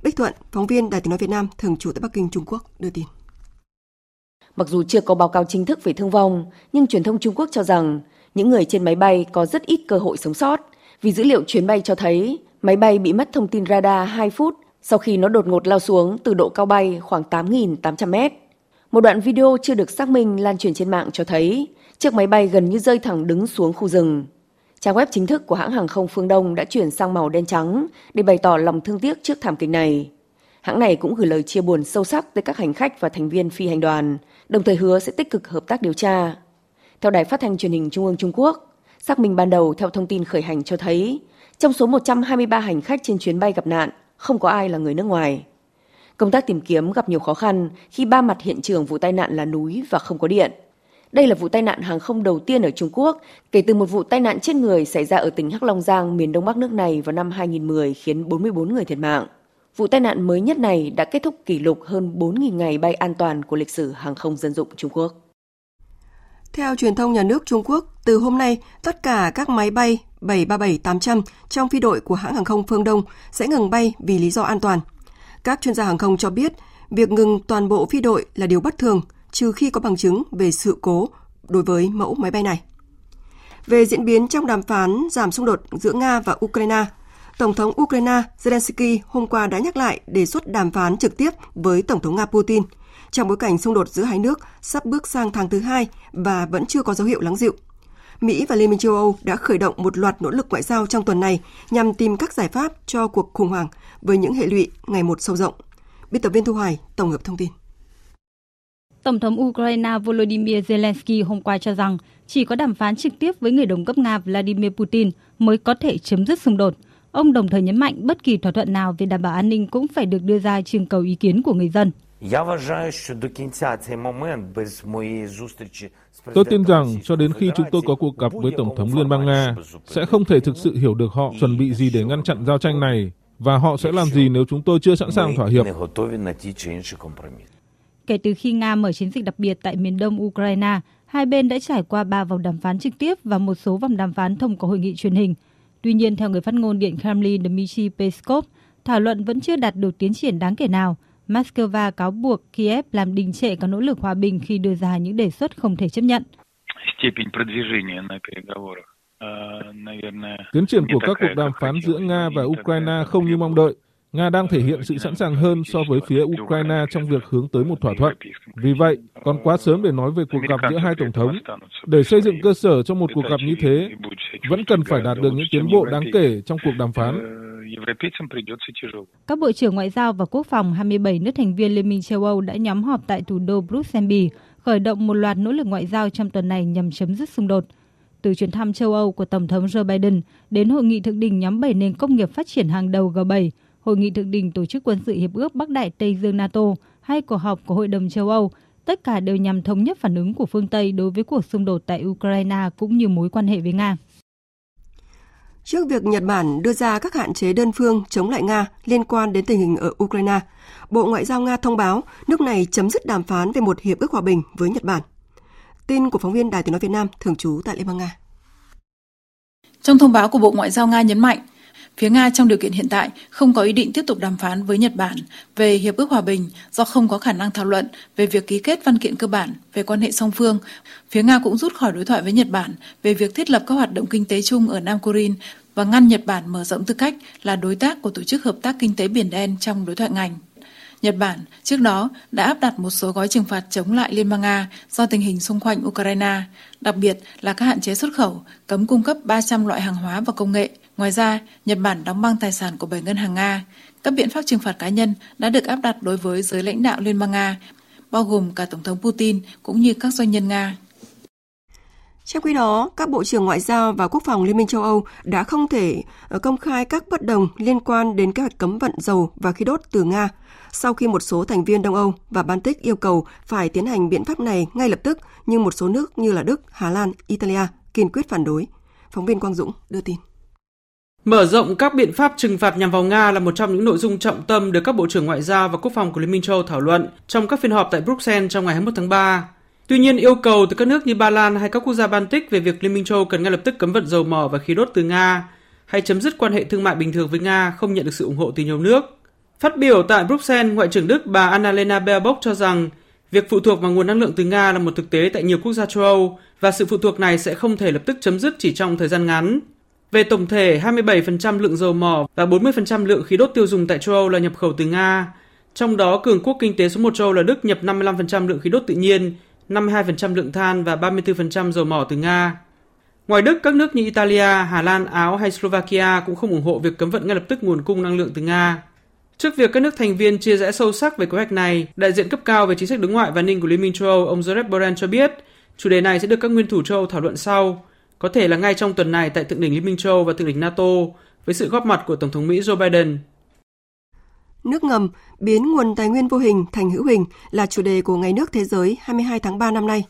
Bích Thuận, phóng viên Đài tiếng nói Việt Nam, thường trú tại Bắc Kinh, Trung Quốc, đưa tin. Mặc dù chưa có báo cáo chính thức về thương vong, nhưng truyền thông Trung Quốc cho rằng những người trên máy bay có rất ít cơ hội sống sót vì dữ liệu chuyến bay cho thấy máy bay bị mất thông tin radar 2 phút sau khi nó đột ngột lao xuống từ độ cao bay khoảng 8.800 mét. Một đoạn video chưa được xác minh lan truyền trên mạng cho thấy chiếc máy bay gần như rơi thẳng đứng xuống khu rừng. Trang web chính thức của hãng hàng không Phương Đông đã chuyển sang màu đen trắng để bày tỏ lòng thương tiếc trước thảm kịch này. Hãng này cũng gửi lời chia buồn sâu sắc tới các hành khách và thành viên phi hành đoàn, đồng thời hứa sẽ tích cực hợp tác điều tra. Theo đài phát thanh truyền hình Trung ương Trung Quốc, xác minh ban đầu theo thông tin khởi hành cho thấy, trong số 123 hành khách trên chuyến bay gặp nạn, không có ai là người nước ngoài. Công tác tìm kiếm gặp nhiều khó khăn khi ba mặt hiện trường vụ tai nạn là núi và không có điện. Đây là vụ tai nạn hàng không đầu tiên ở Trung Quốc kể từ một vụ tai nạn chết người xảy ra ở tỉnh Hắc Long Giang, miền đông bắc nước này vào năm 2010 khiến 44 người thiệt mạng. Vụ tai nạn mới nhất này đã kết thúc kỷ lục hơn 4.000 ngày bay an toàn của lịch sử hàng không dân dụng Trung Quốc. Theo truyền thông nhà nước Trung Quốc, từ hôm nay, tất cả các máy bay 737-800 trong phi đội của hãng hàng không Phương Đông sẽ ngừng bay vì lý do an toàn. Các chuyên gia hàng không cho biết, việc ngừng toàn bộ phi đội là điều bất thường, trừ khi có bằng chứng về sự cố đối với mẫu máy bay này. Về diễn biến trong đàm phán giảm xung đột giữa Nga và Ukraine, Tổng thống Ukraine Zelensky hôm qua đã nhắc lại đề xuất đàm phán trực tiếp với Tổng thống Nga Putin – trong bối cảnh xung đột giữa hai nước sắp bước sang tháng thứ hai và vẫn chưa có dấu hiệu lắng dịu. Mỹ và Liên minh châu Âu đã khởi động một loạt nỗ lực ngoại giao trong tuần này nhằm tìm các giải pháp cho cuộc khủng hoảng với những hệ lụy ngày một sâu rộng. Biên tập viên Thu Hoài, tổng hợp thông tin. Tổng thống Ukraine Volodymyr Zelensky hôm qua cho rằng chỉ có đàm phán trực tiếp với người đồng cấp Nga Vladimir Putin mới có thể chấm dứt xung đột. Ông đồng thời nhấn mạnh bất kỳ thỏa thuận nào về đảm bảo an ninh cũng phải được đưa ra trưng cầu ý kiến của người dân. Tôi tin rằng cho đến khi chúng tôi có cuộc gặp với Tổng thống Liên bang Nga, sẽ không thể thực sự hiểu được họ chuẩn bị gì để ngăn chặn giao tranh này và họ sẽ làm gì nếu chúng tôi chưa sẵn sàng thỏa hiệp. Kể từ khi Nga mở chiến dịch đặc biệt tại miền đông Ukraine, hai bên đã trải qua ba vòng đàm phán trực tiếp và một số vòng đàm phán thông qua hội nghị truyền hình. Tuy nhiên, theo người phát ngôn Điện Kremlin Dmitry Peskov, thảo luận vẫn chưa đạt được tiến triển đáng kể nào. Moscow cáo buộc Kiev làm đình trệ các nỗ lực hòa bình khi đưa ra những đề xuất không thể chấp nhận. Tiến triển của các cuộc đàm phán giữa Nga và Ukraine không như mong đợi. Nga đang thể hiện sự sẵn sàng hơn so với phía Ukraine trong việc hướng tới một thỏa thuận. Vì vậy, còn quá sớm để nói về cuộc gặp giữa hai tổng thống. Để xây dựng cơ sở cho một cuộc gặp như thế, vẫn cần phải đạt được những tiến bộ đáng kể trong cuộc đàm phán. Các bộ trưởng ngoại giao và quốc phòng 27 nước thành viên Liên minh châu Âu đã nhóm họp tại thủ đô Bruxelles, khởi động một loạt nỗ lực ngoại giao trong tuần này nhằm chấm dứt xung đột. Từ chuyến thăm châu Âu của Tổng thống Joe Biden đến hội nghị thượng đỉnh nhóm 7 nền công nghiệp phát triển hàng đầu G7, hội nghị thượng đỉnh tổ chức quân sự hiệp ước Bắc Đại Tây Dương NATO hay cuộc họp của Hội đồng châu Âu, tất cả đều nhằm thống nhất phản ứng của phương Tây đối với cuộc xung đột tại Ukraine cũng như mối quan hệ với Nga. Trước việc Nhật Bản đưa ra các hạn chế đơn phương chống lại Nga liên quan đến tình hình ở Ukraine, Bộ Ngoại giao Nga thông báo nước này chấm dứt đàm phán về một hiệp ước hòa bình với Nhật Bản. Tin của phóng viên Đài Tiếng Nói Việt Nam thường trú tại Liên bang Nga. Trong thông báo của Bộ Ngoại giao Nga nhấn mạnh, Phía Nga trong điều kiện hiện tại không có ý định tiếp tục đàm phán với Nhật Bản về hiệp ước hòa bình do không có khả năng thảo luận về việc ký kết văn kiện cơ bản về quan hệ song phương. Phía Nga cũng rút khỏi đối thoại với Nhật Bản về việc thiết lập các hoạt động kinh tế chung ở Nam Kurin và ngăn Nhật Bản mở rộng tư cách là đối tác của Tổ chức Hợp tác Kinh tế Biển Đen trong đối thoại ngành. Nhật Bản trước đó đã áp đặt một số gói trừng phạt chống lại Liên bang Nga do tình hình xung quanh Ukraine, đặc biệt là các hạn chế xuất khẩu, cấm cung cấp 300 loại hàng hóa và công nghệ. Ngoài ra, Nhật Bản đóng băng tài sản của 7 ngân hàng Nga. Các biện pháp trừng phạt cá nhân đã được áp đặt đối với giới lãnh đạo Liên bang Nga, bao gồm cả Tổng thống Putin cũng như các doanh nhân Nga. Trong khi đó, các bộ trưởng ngoại giao và quốc phòng Liên minh châu Âu đã không thể ờ, công khai các bất đồng liên quan đến kế hoạch cấm vận dầu và khí đốt từ Nga sau khi một số thành viên Đông Âu và Baltic yêu cầu phải tiến hành biện pháp này ngay lập tức, nhưng một số nước như là Đức, Hà Lan, Italia kiên quyết phản đối. Phóng viên Quang Dũng đưa tin. Mở rộng các biện pháp trừng phạt nhằm vào Nga là một trong những nội dung trọng tâm được các bộ trưởng ngoại giao và quốc phòng của Liên minh châu Âu thảo luận trong các phiên họp tại Bruxelles trong ngày 21 tháng 3. Tuy nhiên, yêu cầu từ các nước như Ba Lan hay các quốc gia Baltic về việc Liên minh châu cần ngay lập tức cấm vận dầu mỏ và khí đốt từ Nga hay chấm dứt quan hệ thương mại bình thường với Nga không nhận được sự ủng hộ từ nhiều nước. Phát biểu tại Bruxelles, Ngoại trưởng Đức bà Annalena Baerbock cho rằng việc phụ thuộc vào nguồn năng lượng từ Nga là một thực tế tại nhiều quốc gia châu Âu và sự phụ thuộc này sẽ không thể lập tức chấm dứt chỉ trong thời gian ngắn. Về tổng thể, 27% lượng dầu mỏ và 40% lượng khí đốt tiêu dùng tại châu Âu là nhập khẩu từ Nga. Trong đó, cường quốc kinh tế số 1 châu Âu là Đức nhập 55% lượng khí đốt tự nhiên, 52% lượng than và 34% dầu mỏ từ Nga. Ngoài Đức, các nước như Italia, Hà Lan, Áo hay Slovakia cũng không ủng hộ việc cấm vận ngay lập tức nguồn cung năng lượng từ Nga. Trước việc các nước thành viên chia rẽ sâu sắc về kế hoạch này, đại diện cấp cao về chính sách đối ngoại và an ninh của Liên minh châu Âu ông Joseph Borrell cho biết, chủ đề này sẽ được các nguyên thủ châu Âu thảo luận sau, có thể là ngay trong tuần này tại thượng đỉnh Liên minh châu và thượng đỉnh NATO với sự góp mặt của Tổng thống Mỹ Joe Biden. Nước ngầm biến nguồn tài nguyên vô hình thành hữu hình là chủ đề của Ngày nước Thế giới 22 tháng 3 năm nay.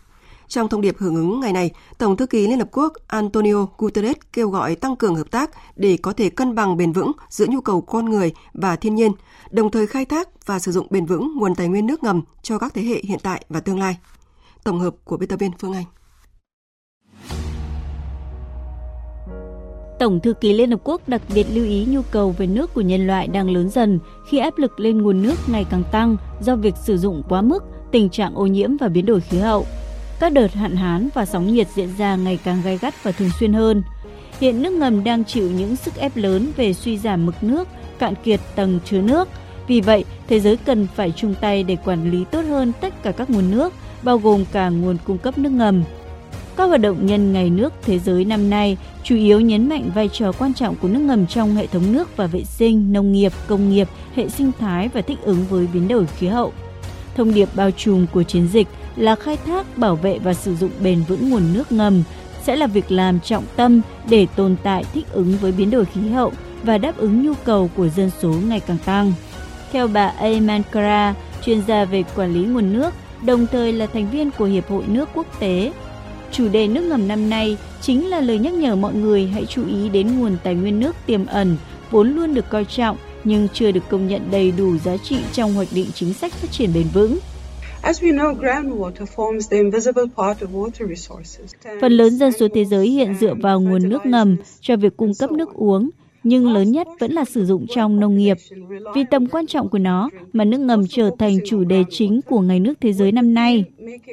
Trong thông điệp hưởng ứng ngày này, Tổng thư ký Liên Hợp Quốc Antonio Guterres kêu gọi tăng cường hợp tác để có thể cân bằng bền vững giữa nhu cầu con người và thiên nhiên, đồng thời khai thác và sử dụng bền vững nguồn tài nguyên nước ngầm cho các thế hệ hiện tại và tương lai. Tổng hợp của biên tập viên Phương Anh. Tổng thư ký Liên Hợp Quốc đặc biệt lưu ý nhu cầu về nước của nhân loại đang lớn dần khi áp lực lên nguồn nước ngày càng tăng do việc sử dụng quá mức, tình trạng ô nhiễm và biến đổi khí hậu. Các đợt hạn hán và sóng nhiệt diễn ra ngày càng gai gắt và thường xuyên hơn. Hiện nước ngầm đang chịu những sức ép lớn về suy giảm mực nước, cạn kiệt tầng chứa nước. Vì vậy, thế giới cần phải chung tay để quản lý tốt hơn tất cả các nguồn nước, bao gồm cả nguồn cung cấp nước ngầm. Các hoạt động nhân Ngày nước Thế giới năm nay chủ yếu nhấn mạnh vai trò quan trọng của nước ngầm trong hệ thống nước và vệ sinh, nông nghiệp, công nghiệp, hệ sinh thái và thích ứng với biến đổi khí hậu. Thông điệp bao trùm của chiến dịch là khai thác, bảo vệ và sử dụng bền vững nguồn nước ngầm sẽ là việc làm trọng tâm để tồn tại thích ứng với biến đổi khí hậu và đáp ứng nhu cầu của dân số ngày càng tăng. Theo bà Ayman Kara, chuyên gia về quản lý nguồn nước, đồng thời là thành viên của Hiệp hội nước quốc tế, Chủ đề nước ngầm năm nay chính là lời nhắc nhở mọi người hãy chú ý đến nguồn tài nguyên nước tiềm ẩn, vốn luôn được coi trọng nhưng chưa được công nhận đầy đủ giá trị trong hoạch định chính sách phát triển bền vững. Phần lớn dân số thế giới hiện dựa vào nguồn nước ngầm cho việc cung cấp nước uống, nhưng lớn nhất vẫn là sử dụng trong nông nghiệp. Vì tầm quan trọng của nó mà nước ngầm trở thành chủ đề chính của Ngày nước Thế giới năm nay.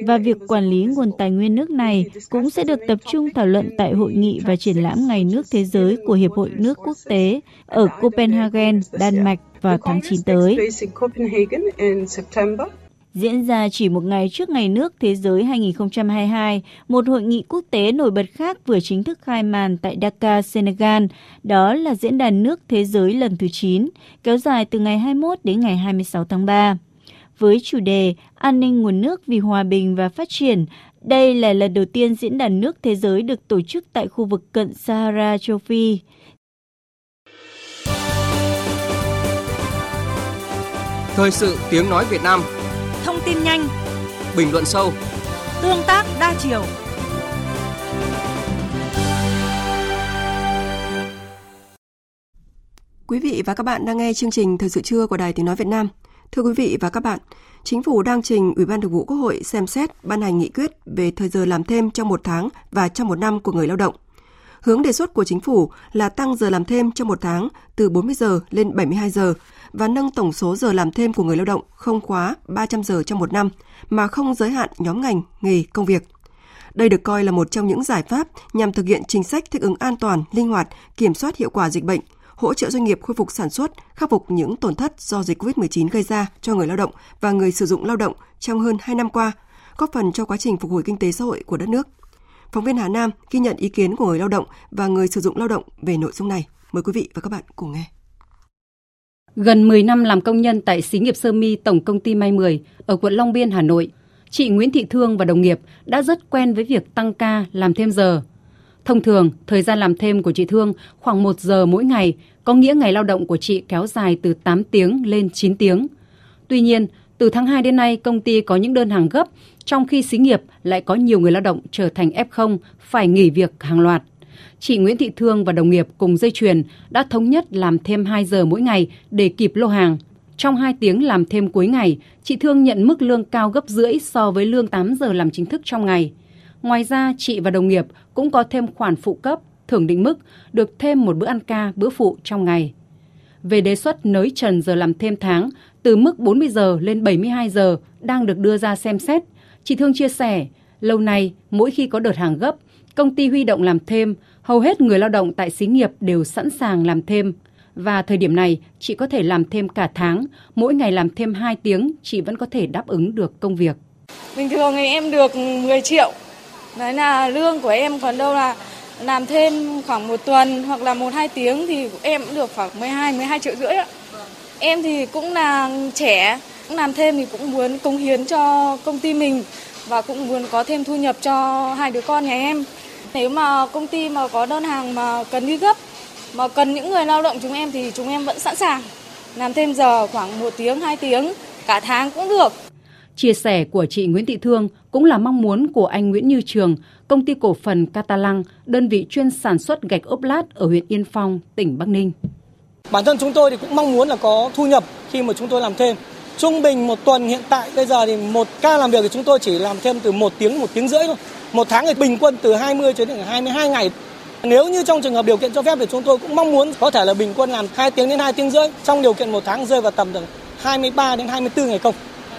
Và việc quản lý nguồn tài nguyên nước này cũng sẽ được tập trung thảo luận tại hội nghị và triển lãm Ngày nước Thế giới của Hiệp hội Nước Quốc tế ở Copenhagen, Đan Mạch vào tháng 9 tới diễn ra chỉ một ngày trước Ngày nước Thế giới 2022, một hội nghị quốc tế nổi bật khác vừa chính thức khai màn tại Dakar, Senegal. Đó là Diễn đàn nước Thế giới lần thứ 9, kéo dài từ ngày 21 đến ngày 26 tháng 3. Với chủ đề An ninh nguồn nước vì hòa bình và phát triển, đây là lần đầu tiên Diễn đàn nước Thế giới được tổ chức tại khu vực cận Sahara châu Phi. Thời sự tiếng nói Việt Nam tin nhanh Bình luận sâu Tương tác đa chiều Quý vị và các bạn đang nghe chương trình Thời sự trưa của Đài Tiếng Nói Việt Nam. Thưa quý vị và các bạn, Chính phủ đang trình Ủy ban Thường vụ Quốc hội xem xét ban hành nghị quyết về thời giờ làm thêm trong một tháng và trong một năm của người lao động. Hướng đề xuất của chính phủ là tăng giờ làm thêm trong một tháng từ 40 giờ lên 72 giờ và nâng tổng số giờ làm thêm của người lao động không quá 300 giờ trong một năm mà không giới hạn nhóm ngành, nghề, công việc. Đây được coi là một trong những giải pháp nhằm thực hiện chính sách thích ứng an toàn, linh hoạt, kiểm soát hiệu quả dịch bệnh, hỗ trợ doanh nghiệp khôi phục sản xuất, khắc phục những tổn thất do dịch COVID-19 gây ra cho người lao động và người sử dụng lao động trong hơn 2 năm qua, góp phần cho quá trình phục hồi kinh tế xã hội của đất nước. Phóng viên Hà Nam ghi nhận ý kiến của người lao động và người sử dụng lao động về nội dung này. Mời quý vị và các bạn cùng nghe. Gần 10 năm làm công nhân tại xí nghiệp Sơ Mi Tổng công ty May 10 ở quận Long Biên, Hà Nội, chị Nguyễn Thị Thương và đồng nghiệp đã rất quen với việc tăng ca làm thêm giờ. Thông thường, thời gian làm thêm của chị Thương khoảng 1 giờ mỗi ngày, có nghĩa ngày lao động của chị kéo dài từ 8 tiếng lên 9 tiếng. Tuy nhiên, từ tháng 2 đến nay, công ty có những đơn hàng gấp, trong khi xí nghiệp lại có nhiều người lao động trở thành F0 phải nghỉ việc hàng loạt chị Nguyễn Thị Thương và đồng nghiệp cùng dây chuyền đã thống nhất làm thêm 2 giờ mỗi ngày để kịp lô hàng. Trong 2 tiếng làm thêm cuối ngày, chị Thương nhận mức lương cao gấp rưỡi so với lương 8 giờ làm chính thức trong ngày. Ngoài ra, chị và đồng nghiệp cũng có thêm khoản phụ cấp, thưởng định mức, được thêm một bữa ăn ca, bữa phụ trong ngày. Về đề xuất nới trần giờ làm thêm tháng từ mức 40 giờ lên 72 giờ đang được đưa ra xem xét, chị Thương chia sẻ, lâu nay mỗi khi có đợt hàng gấp, công ty huy động làm thêm, hầu hết người lao động tại xí nghiệp đều sẵn sàng làm thêm. Và thời điểm này, chị có thể làm thêm cả tháng, mỗi ngày làm thêm 2 tiếng, chị vẫn có thể đáp ứng được công việc. Bình thường thì em được 10 triệu, đấy là lương của em còn đâu là làm thêm khoảng một tuần hoặc là một hai tiếng thì em cũng được khoảng 12 12 triệu rưỡi ạ. Em thì cũng là trẻ, cũng làm thêm thì cũng muốn cống hiến cho công ty mình và cũng muốn có thêm thu nhập cho hai đứa con nhà em. Nếu mà công ty mà có đơn hàng mà cần đi gấp, mà cần những người lao động chúng em thì chúng em vẫn sẵn sàng làm thêm giờ khoảng 1 tiếng, 2 tiếng, cả tháng cũng được. Chia sẻ của chị Nguyễn Thị Thương cũng là mong muốn của anh Nguyễn Như Trường, công ty cổ phần Catalang, đơn vị chuyên sản xuất gạch ốp lát ở huyện Yên Phong, tỉnh Bắc Ninh. Bản thân chúng tôi thì cũng mong muốn là có thu nhập khi mà chúng tôi làm thêm. Trung bình một tuần hiện tại bây giờ thì một ca làm việc thì chúng tôi chỉ làm thêm từ một tiếng, một tiếng rưỡi thôi. Một tháng thì bình quân từ 20 cho đến 22 ngày. Nếu như trong trường hợp điều kiện cho phép thì chúng tôi cũng mong muốn có thể là bình quân làm 2 tiếng đến 2 tiếng rưỡi trong điều kiện một tháng rơi vào tầm từ 23 đến 24 ngày công.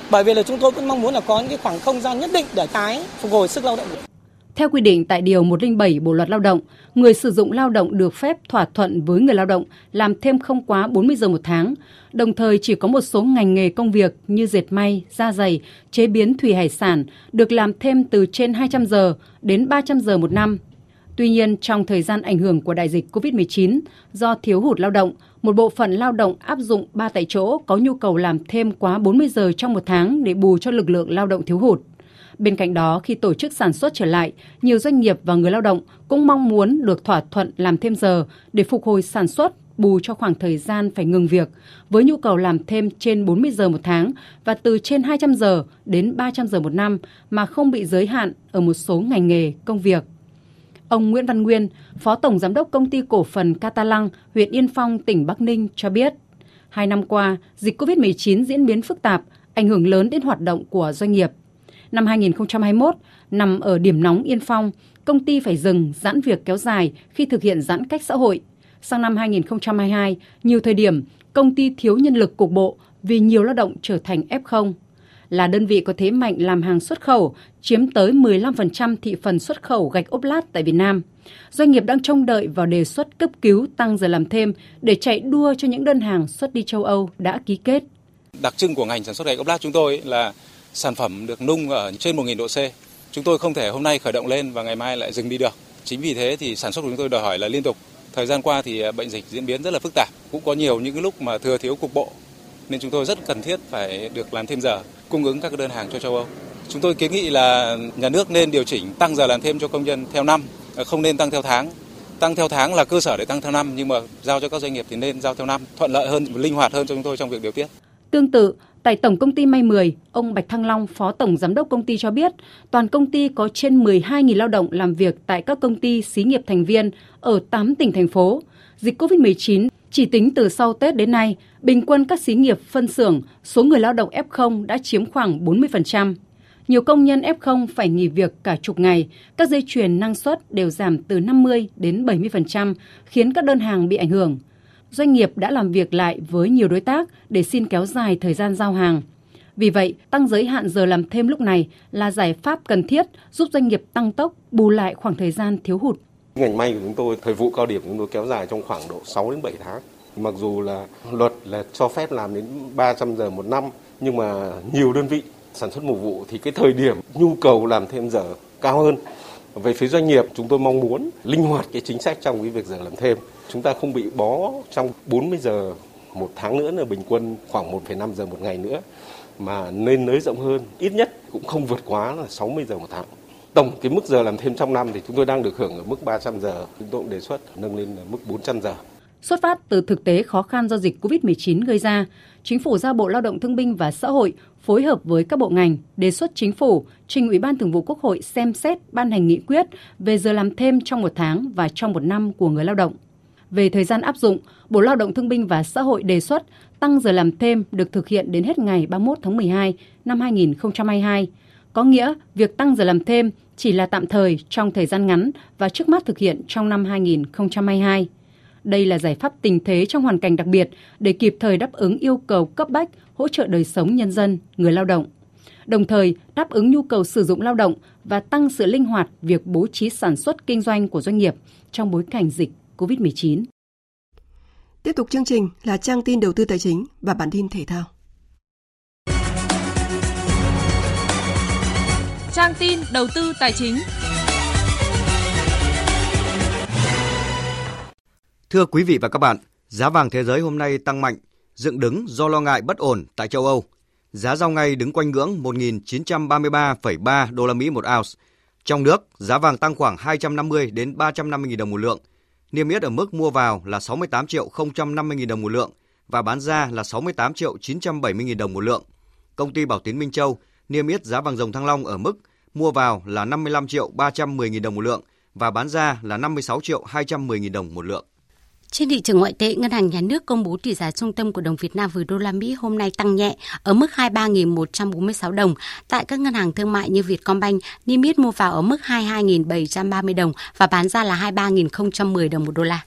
Bởi vì là chúng tôi cũng mong muốn là có những cái khoảng không gian nhất định để tái phục hồi sức lao động. Theo quy định tại Điều 107 Bộ Luật Lao động, người sử dụng lao động được phép thỏa thuận với người lao động làm thêm không quá 40 giờ một tháng, đồng thời chỉ có một số ngành nghề công việc như dệt may, da dày, chế biến thủy hải sản được làm thêm từ trên 200 giờ đến 300 giờ một năm. Tuy nhiên, trong thời gian ảnh hưởng của đại dịch COVID-19, do thiếu hụt lao động, một bộ phận lao động áp dụng 3 tại chỗ có nhu cầu làm thêm quá 40 giờ trong một tháng để bù cho lực lượng lao động thiếu hụt. Bên cạnh đó, khi tổ chức sản xuất trở lại, nhiều doanh nghiệp và người lao động cũng mong muốn được thỏa thuận làm thêm giờ để phục hồi sản xuất, bù cho khoảng thời gian phải ngừng việc, với nhu cầu làm thêm trên 40 giờ một tháng và từ trên 200 giờ đến 300 giờ một năm mà không bị giới hạn ở một số ngành nghề, công việc. Ông Nguyễn Văn Nguyên, Phó Tổng Giám đốc Công ty Cổ phần Catalang, huyện Yên Phong, tỉnh Bắc Ninh cho biết, hai năm qua, dịch COVID-19 diễn biến phức tạp, ảnh hưởng lớn đến hoạt động của doanh nghiệp. Năm 2021, nằm ở điểm nóng Yên Phong, công ty phải dừng giãn việc kéo dài khi thực hiện giãn cách xã hội. Sang năm 2022, nhiều thời điểm công ty thiếu nhân lực cục bộ vì nhiều lao động trở thành F0 là đơn vị có thế mạnh làm hàng xuất khẩu, chiếm tới 15% thị phần xuất khẩu gạch ốp lát tại Việt Nam. Doanh nghiệp đang trông đợi vào đề xuất cấp cứu tăng giờ làm thêm để chạy đua cho những đơn hàng xuất đi châu Âu đã ký kết. Đặc trưng của ngành sản xuất gạch ốp lát chúng tôi là sản phẩm được nung ở trên 1.000 độ C. Chúng tôi không thể hôm nay khởi động lên và ngày mai lại dừng đi được. Chính vì thế thì sản xuất của chúng tôi đòi hỏi là liên tục. Thời gian qua thì à, bệnh dịch diễn biến rất là phức tạp, cũng có nhiều những cái lúc mà thừa thiếu cục bộ nên chúng tôi rất cần thiết phải được làm thêm giờ cung ứng các đơn hàng cho châu Âu. Chúng tôi kiến nghị là nhà nước nên điều chỉnh tăng giờ làm thêm cho công nhân theo năm, à, không nên tăng theo tháng. Tăng theo tháng là cơ sở để tăng theo năm nhưng mà giao cho các doanh nghiệp thì nên giao theo năm, thuận lợi hơn, linh hoạt hơn cho chúng tôi trong việc điều tiết. Tương tự, tại Tổng công ty May 10, ông Bạch Thăng Long, Phó Tổng Giám đốc công ty cho biết, toàn công ty có trên 12.000 lao động làm việc tại các công ty xí nghiệp thành viên ở 8 tỉnh thành phố. Dịch COVID-19 chỉ tính từ sau Tết đến nay, bình quân các xí nghiệp phân xưởng, số người lao động F0 đã chiếm khoảng 40%. Nhiều công nhân F0 phải nghỉ việc cả chục ngày, các dây chuyền năng suất đều giảm từ 50 đến 70%, khiến các đơn hàng bị ảnh hưởng. Doanh nghiệp đã làm việc lại với nhiều đối tác để xin kéo dài thời gian giao hàng. Vì vậy, tăng giới hạn giờ làm thêm lúc này là giải pháp cần thiết giúp doanh nghiệp tăng tốc bù lại khoảng thời gian thiếu hụt. Ngành may của chúng tôi, thời vụ cao điểm chúng tôi kéo dài trong khoảng độ 6 đến 7 tháng. Mặc dù là luật là cho phép làm đến 300 giờ một năm, nhưng mà nhiều đơn vị sản xuất mùa vụ thì cái thời điểm nhu cầu làm thêm giờ cao hơn. Về phía doanh nghiệp, chúng tôi mong muốn linh hoạt cái chính sách trong cái việc giờ làm thêm. Chúng ta không bị bó trong 40 giờ một tháng nữa là bình quân khoảng 1,5 giờ một ngày nữa mà nên nới rộng hơn, ít nhất cũng không vượt quá là 60 giờ một tháng. Tổng cái mức giờ làm thêm trong năm thì chúng tôi đang được hưởng ở mức 300 giờ, chúng tôi cũng đề xuất nâng lên là mức 400 giờ. Xuất phát từ thực tế khó khăn do dịch COVID-19 gây ra, Chính phủ giao Bộ Lao động Thương binh và Xã hội phối hợp với các bộ ngành đề xuất Chính phủ trình Ủy ban Thường vụ Quốc hội xem xét ban hành nghị quyết về giờ làm thêm trong một tháng và trong một năm của người lao động. Về thời gian áp dụng, Bộ Lao động Thương binh và Xã hội đề xuất tăng giờ làm thêm được thực hiện đến hết ngày 31 tháng 12 năm 2022. Có nghĩa, việc tăng giờ làm thêm chỉ là tạm thời trong thời gian ngắn và trước mắt thực hiện trong năm 2022. Đây là giải pháp tình thế trong hoàn cảnh đặc biệt để kịp thời đáp ứng yêu cầu cấp bách, hỗ trợ đời sống nhân dân, người lao động. Đồng thời, đáp ứng nhu cầu sử dụng lao động và tăng sự linh hoạt việc bố trí sản xuất kinh doanh của doanh nghiệp trong bối cảnh dịch COVID-19. Tiếp tục chương trình là trang tin đầu tư tài chính và bản tin thể thao. Trang tin đầu tư tài chính. Thưa quý vị và các bạn, giá vàng thế giới hôm nay tăng mạnh, dựng đứng do lo ngại bất ổn tại châu Âu. Giá giao ngay đứng quanh ngưỡng 1.933,3 đô la Mỹ một ounce. Trong nước, giá vàng tăng khoảng 250 đến 350 000 đồng một lượng. Niêm yết ở mức mua vào là 68 triệu 050 000 đồng một lượng và bán ra là 68 triệu 970 000 đồng một lượng. Công ty Bảo Tín Minh Châu niêm yết giá vàng dòng Thăng Long ở mức mua vào là 55 triệu 310 000 đồng một lượng và bán ra là 56 triệu 210 000 đồng một lượng. Trên thị trường ngoại tệ, Ngân hàng Nhà nước công bố tỷ giá trung tâm của đồng Việt Nam với đô la Mỹ hôm nay tăng nhẹ ở mức 23.146 đồng. Tại các ngân hàng thương mại như Vietcombank, niêm yết mua vào ở mức 22.730 đồng và bán ra là 23.010 đồng một đô la.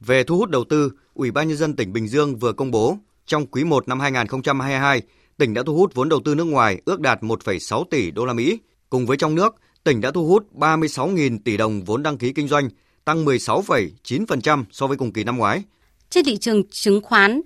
Về thu hút đầu tư, Ủy ban nhân dân tỉnh Bình Dương vừa công bố trong quý 1 năm 2022, tỉnh đã thu hút vốn đầu tư nước ngoài ước đạt 1,6 tỷ đô la Mỹ. Cùng với trong nước, tỉnh đã thu hút 36.000 tỷ đồng vốn đăng ký kinh doanh, tăng 16,9% so với cùng kỳ năm ngoái. Trên thị trường chứng khoán,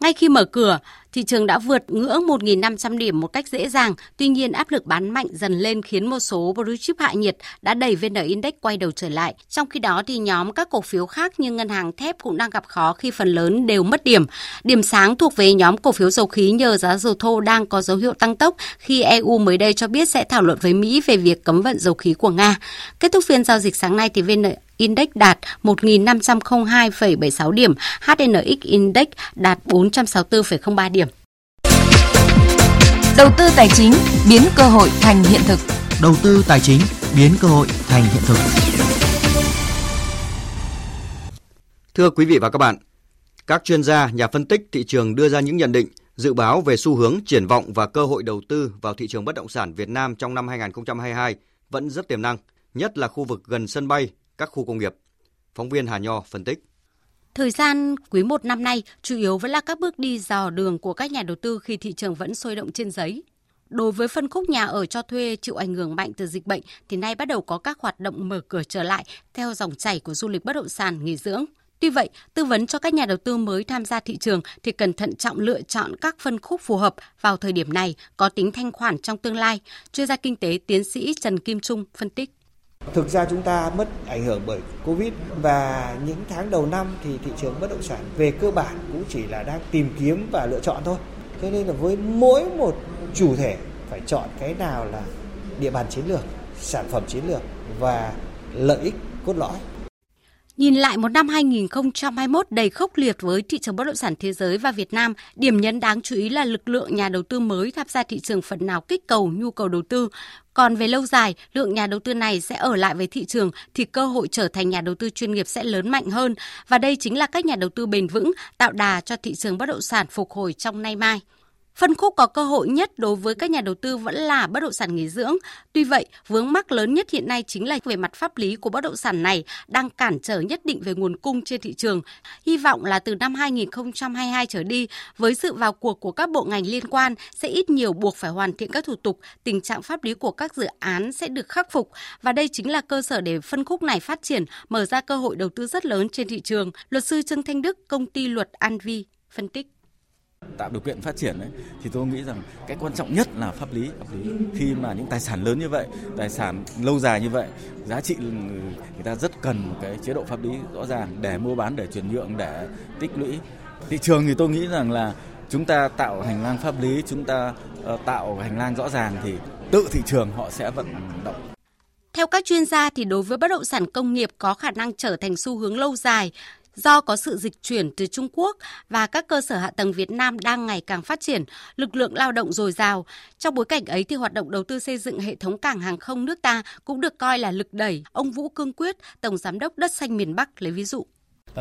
ngay khi mở cửa, thị trường đã vượt ngưỡng 1.500 điểm một cách dễ dàng. Tuy nhiên, áp lực bán mạnh dần lên khiến một số blue chip hạ nhiệt đã đẩy VN Index quay đầu trở lại. Trong khi đó, thì nhóm các cổ phiếu khác như ngân hàng thép cũng đang gặp khó khi phần lớn đều mất điểm. Điểm sáng thuộc về nhóm cổ phiếu dầu khí nhờ giá dầu thô đang có dấu hiệu tăng tốc khi EU mới đây cho biết sẽ thảo luận với Mỹ về việc cấm vận dầu khí của Nga. Kết thúc phiên giao dịch sáng nay thì VN Index đạt 1.502,76 điểm, HNX Index đạt 464,03 điểm. Đầu tư tài chính biến cơ hội thành hiện thực. Đầu tư tài chính biến cơ hội thành hiện thực. Thưa quý vị và các bạn, các chuyên gia, nhà phân tích thị trường đưa ra những nhận định Dự báo về xu hướng triển vọng và cơ hội đầu tư vào thị trường bất động sản Việt Nam trong năm 2022 vẫn rất tiềm năng, nhất là khu vực gần sân bay, các khu công nghiệp. Phóng viên Hà Nho phân tích. Thời gian quý 1 năm nay chủ yếu vẫn là các bước đi dò đường của các nhà đầu tư khi thị trường vẫn sôi động trên giấy. Đối với phân khúc nhà ở cho thuê chịu ảnh hưởng mạnh từ dịch bệnh thì nay bắt đầu có các hoạt động mở cửa trở lại theo dòng chảy của du lịch bất động sản nghỉ dưỡng. Tuy vậy, tư vấn cho các nhà đầu tư mới tham gia thị trường thì cần thận trọng lựa chọn các phân khúc phù hợp vào thời điểm này có tính thanh khoản trong tương lai. Chuyên gia kinh tế tiến sĩ Trần Kim Trung phân tích. Thực ra chúng ta mất ảnh hưởng bởi Covid và những tháng đầu năm thì thị trường bất động sản về cơ bản cũng chỉ là đang tìm kiếm và lựa chọn thôi. Thế nên là với mỗi một chủ thể phải chọn cái nào là địa bàn chiến lược, sản phẩm chiến lược và lợi ích cốt lõi. Nhìn lại một năm 2021 đầy khốc liệt với thị trường bất động sản thế giới và Việt Nam, điểm nhấn đáng chú ý là lực lượng nhà đầu tư mới tham gia thị trường phần nào kích cầu nhu cầu đầu tư. Còn về lâu dài, lượng nhà đầu tư này sẽ ở lại với thị trường thì cơ hội trở thành nhà đầu tư chuyên nghiệp sẽ lớn mạnh hơn và đây chính là cách nhà đầu tư bền vững tạo đà cho thị trường bất động sản phục hồi trong nay mai. Phân khúc có cơ hội nhất đối với các nhà đầu tư vẫn là bất động sản nghỉ dưỡng. Tuy vậy, vướng mắc lớn nhất hiện nay chính là về mặt pháp lý của bất động sản này đang cản trở nhất định về nguồn cung trên thị trường. Hy vọng là từ năm 2022 trở đi, với sự vào cuộc của các bộ ngành liên quan sẽ ít nhiều buộc phải hoàn thiện các thủ tục, tình trạng pháp lý của các dự án sẽ được khắc phục và đây chính là cơ sở để phân khúc này phát triển, mở ra cơ hội đầu tư rất lớn trên thị trường. Luật sư Trương Thanh Đức, công ty luật An Vi phân tích tạo điều kiện phát triển ấy, thì tôi nghĩ rằng cái quan trọng nhất là pháp lý. pháp lý khi mà những tài sản lớn như vậy tài sản lâu dài như vậy giá trị ừ, người ta rất cần một cái chế độ pháp lý rõ ràng để mua bán để chuyển nhượng để tích lũy thị trường thì tôi nghĩ rằng là chúng ta tạo hành lang pháp lý chúng ta uh, tạo hành lang rõ ràng thì tự thị trường họ sẽ vận động theo các chuyên gia thì đối với bất động sản công nghiệp có khả năng trở thành xu hướng lâu dài Do có sự dịch chuyển từ Trung Quốc và các cơ sở hạ tầng Việt Nam đang ngày càng phát triển, lực lượng lao động dồi dào. Trong bối cảnh ấy thì hoạt động đầu tư xây dựng hệ thống cảng hàng không nước ta cũng được coi là lực đẩy. Ông Vũ Cương Quyết, Tổng Giám đốc Đất Xanh miền Bắc lấy ví dụ.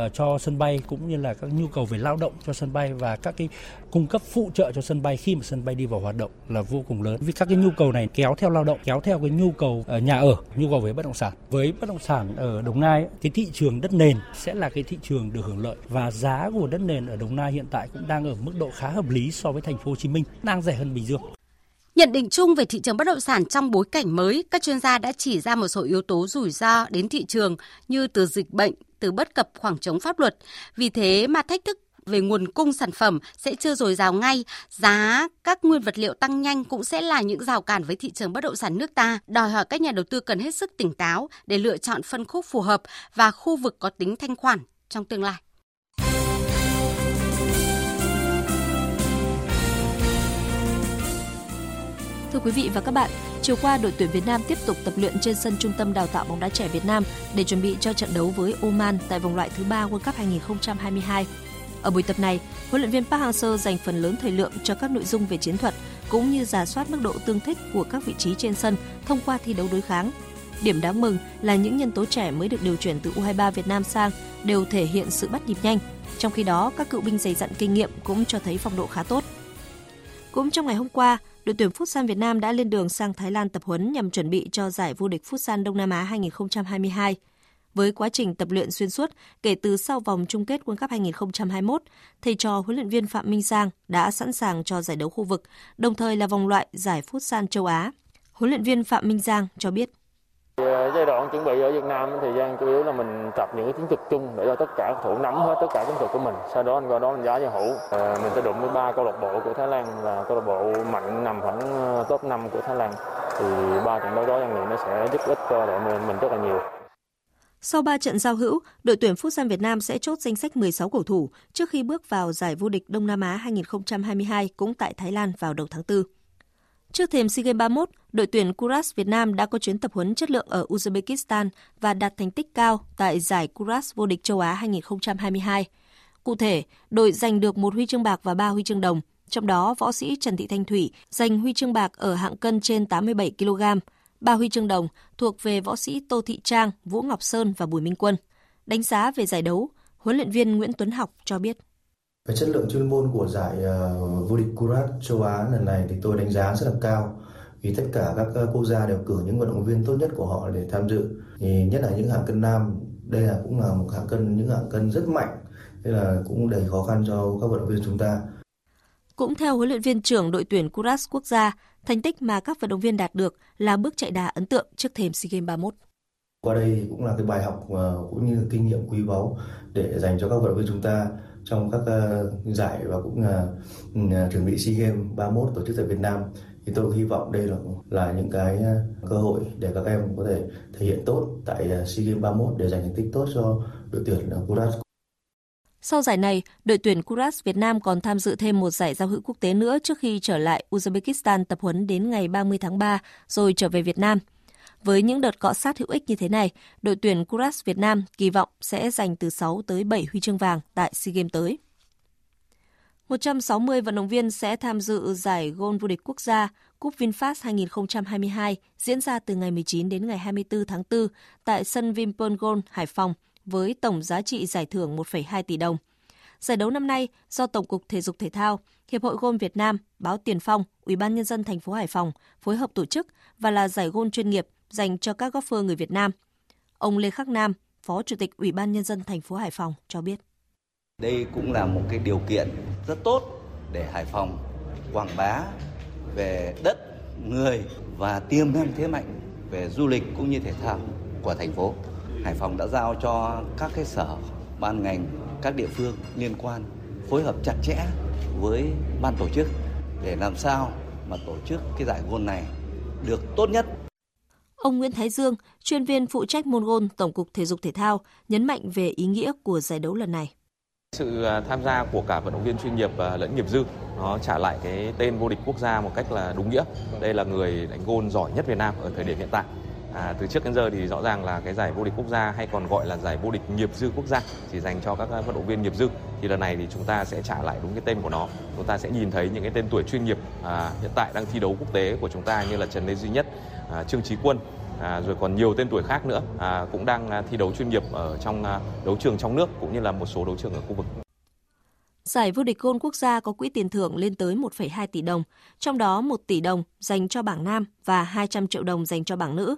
Uh, cho sân bay cũng như là các nhu cầu về lao động cho sân bay và các cái cung cấp phụ trợ cho sân bay khi mà sân bay đi vào hoạt động là vô cùng lớn. Vì các cái nhu cầu này kéo theo lao động, kéo theo cái nhu cầu ờ, nhà ở, nhu cầu về bất động sản. Với bất động sản ở Đồng Nai, cái thị trường đất nền sẽ là cái thị trường được hưởng lợi và giá của đất nền ở Đồng Nai hiện tại cũng đang ở mức độ khá hợp lý so với thành phố Hồ Chí Minh, đang rẻ hơn Bình Dương. Nhận định chung về thị trường bất động sản trong bối cảnh mới, các chuyên gia đã chỉ ra một số yếu tố rủi ro đến thị trường như từ dịch bệnh, từ bất cập khoảng trống pháp luật. Vì thế mà thách thức về nguồn cung sản phẩm sẽ chưa dồi dào ngay, giá các nguyên vật liệu tăng nhanh cũng sẽ là những rào cản với thị trường bất động sản nước ta, đòi hỏi các nhà đầu tư cần hết sức tỉnh táo để lựa chọn phân khúc phù hợp và khu vực có tính thanh khoản trong tương lai. Thưa quý vị và các bạn, chiều qua đội tuyển Việt Nam tiếp tục tập luyện trên sân Trung tâm Đào tạo bóng đá trẻ Việt Nam để chuẩn bị cho trận đấu với Oman tại vòng loại thứ ba World Cup 2022. Ở buổi tập này, huấn luyện viên Park Hang-seo dành phần lớn thời lượng cho các nội dung về chiến thuật cũng như giả soát mức độ tương thích của các vị trí trên sân thông qua thi đấu đối kháng. Điểm đáng mừng là những nhân tố trẻ mới được điều chuyển từ U23 Việt Nam sang đều thể hiện sự bắt nhịp nhanh, trong khi đó các cựu binh dày dặn kinh nghiệm cũng cho thấy phong độ khá tốt. Cũng trong ngày hôm qua, đội tuyển Futsal Việt Nam đã lên đường sang Thái Lan tập huấn nhằm chuẩn bị cho giải vô địch Futsal Đông Nam Á 2022. Với quá trình tập luyện xuyên suốt kể từ sau vòng chung kết World Cup 2021, thầy trò huấn luyện viên Phạm Minh Giang đã sẵn sàng cho giải đấu khu vực, đồng thời là vòng loại giải Futsal châu Á. Huấn luyện viên Phạm Minh Giang cho biết. Ờ, giai đoạn chuẩn bị ở Việt Nam thì gian chủ yếu là mình tập những cái chiến thuật chung để cho tất cả thủ nắm hết tất cả chiến thuật của mình. Sau đó anh qua đó mình giá cho hữu. À, mình sẽ đụng với ba câu lạc bộ của Thái Lan là câu lạc bộ mạnh nằm khoảng ờ, top 5 của Thái Lan. Thì ba trận đấu đó anh nghĩ nó sẽ giúp ích cho đội mình, mình rất là nhiều. Sau 3 trận giao hữu, đội tuyển Futsal Việt Nam sẽ chốt danh sách 16 cầu thủ trước khi bước vào giải vô địch Đông Nam Á 2022 cũng tại Thái Lan vào đầu tháng 4. Trước thềm SEA Games 31, đội tuyển Kuras Việt Nam đã có chuyến tập huấn chất lượng ở Uzbekistan và đạt thành tích cao tại giải Kuras vô địch châu Á 2022. Cụ thể, đội giành được một huy chương bạc và ba huy chương đồng, trong đó võ sĩ Trần Thị Thanh Thủy giành huy chương bạc ở hạng cân trên 87 kg, ba huy chương đồng thuộc về võ sĩ Tô Thị Trang, Vũ Ngọc Sơn và Bùi Minh Quân. Đánh giá về giải đấu, huấn luyện viên Nguyễn Tuấn Học cho biết. Về chất lượng chuyên môn của giải uh, vô địch Kurat châu Á lần này thì tôi đánh giá rất là cao vì tất cả các uh, quốc gia đều cử những vận động viên tốt nhất của họ để tham dự. Thì nhất là những hạng cân nam, đây là cũng là một hạng cân những hạng cân rất mạnh, thế là cũng đầy khó khăn cho các vận động viên chúng ta. Cũng theo huấn luyện viên trưởng đội tuyển Kuras quốc gia, thành tích mà các vận động viên đạt được là bước chạy đà ấn tượng trước thềm SEA Games 31. Qua đây cũng là cái bài học uh, cũng như kinh nghiệm quý báu để dành cho các vận động viên chúng ta trong các uh, giải và cũng là chuẩn bị SEA Games 31 tổ chức tại Việt Nam thì tôi hy vọng đây là là những cái ờ, cơ hội để các em có thể thể hiện tốt tại ờ, SEA Games 31 để giành thành tích tốt cho đội tuyển ờ, Kuras. Sau giải này, đội tuyển Kuras Việt Nam còn tham dự thêm một giải giao hữu quốc tế nữa trước khi trở lại Uzbekistan tập huấn đến ngày 30 tháng 3 rồi trở về Việt Nam. Với những đợt cọ sát hữu ích như thế này, đội tuyển Kuras Việt Nam kỳ vọng sẽ giành từ 6 tới 7 huy chương vàng tại SEA Games tới. 160 vận động viên sẽ tham dự giải gôn vô địch quốc gia Cúp VinFast 2022 diễn ra từ ngày 19 đến ngày 24 tháng 4 tại sân Vinpearl Gold Hải Phòng với tổng giá trị giải thưởng 1,2 tỷ đồng. Giải đấu năm nay do Tổng cục Thể dục Thể thao, Hiệp hội Gôn Việt Nam, Báo Tiền Phong, Ủy ban nhân dân thành phố Hải Phòng phối hợp tổ chức và là giải gôn chuyên nghiệp dành cho các golfer người Việt Nam. Ông Lê Khắc Nam, Phó Chủ tịch Ủy ban nhân dân thành phố Hải Phòng cho biết. Đây cũng là một cái điều kiện rất tốt để Hải Phòng quảng bá về đất, người và tiềm năng thế mạnh về du lịch cũng như thể thao của thành phố. Hải Phòng đã giao cho các cái sở, ban ngành, các địa phương liên quan phối hợp chặt chẽ với ban tổ chức để làm sao mà tổ chức cái giải gôn này được tốt nhất Ông Nguyễn Thái Dương, chuyên viên phụ trách môn gôn Tổng cục Thể dục Thể thao, nhấn mạnh về ý nghĩa của giải đấu lần này. Sự à, tham gia của cả vận động viên chuyên nghiệp và lẫn nghiệp dư nó trả lại cái tên vô địch quốc gia một cách là đúng nghĩa. Đây là người đánh gôn giỏi nhất Việt Nam ở thời điểm hiện tại. À, từ trước đến giờ thì rõ ràng là cái giải vô địch quốc gia hay còn gọi là giải vô địch nghiệp dư quốc gia chỉ dành cho các à, vận động viên nghiệp dư thì lần này thì chúng ta sẽ trả lại đúng cái tên của nó chúng ta sẽ nhìn thấy những cái tên tuổi chuyên nghiệp à, hiện tại đang thi đấu quốc tế của chúng ta như là Trần Lê Duy Nhất à, Trương Chí Quân à, rồi còn nhiều tên tuổi khác nữa à, cũng đang à, thi đấu chuyên nghiệp ở trong à, đấu trường trong nước cũng như là một số đấu trường ở khu vực. Giải vô địch gôn quốc gia có quỹ tiền thưởng lên tới 1,2 tỷ đồng, trong đó 1 tỷ đồng dành cho bảng nam và 200 triệu đồng dành cho bảng nữ.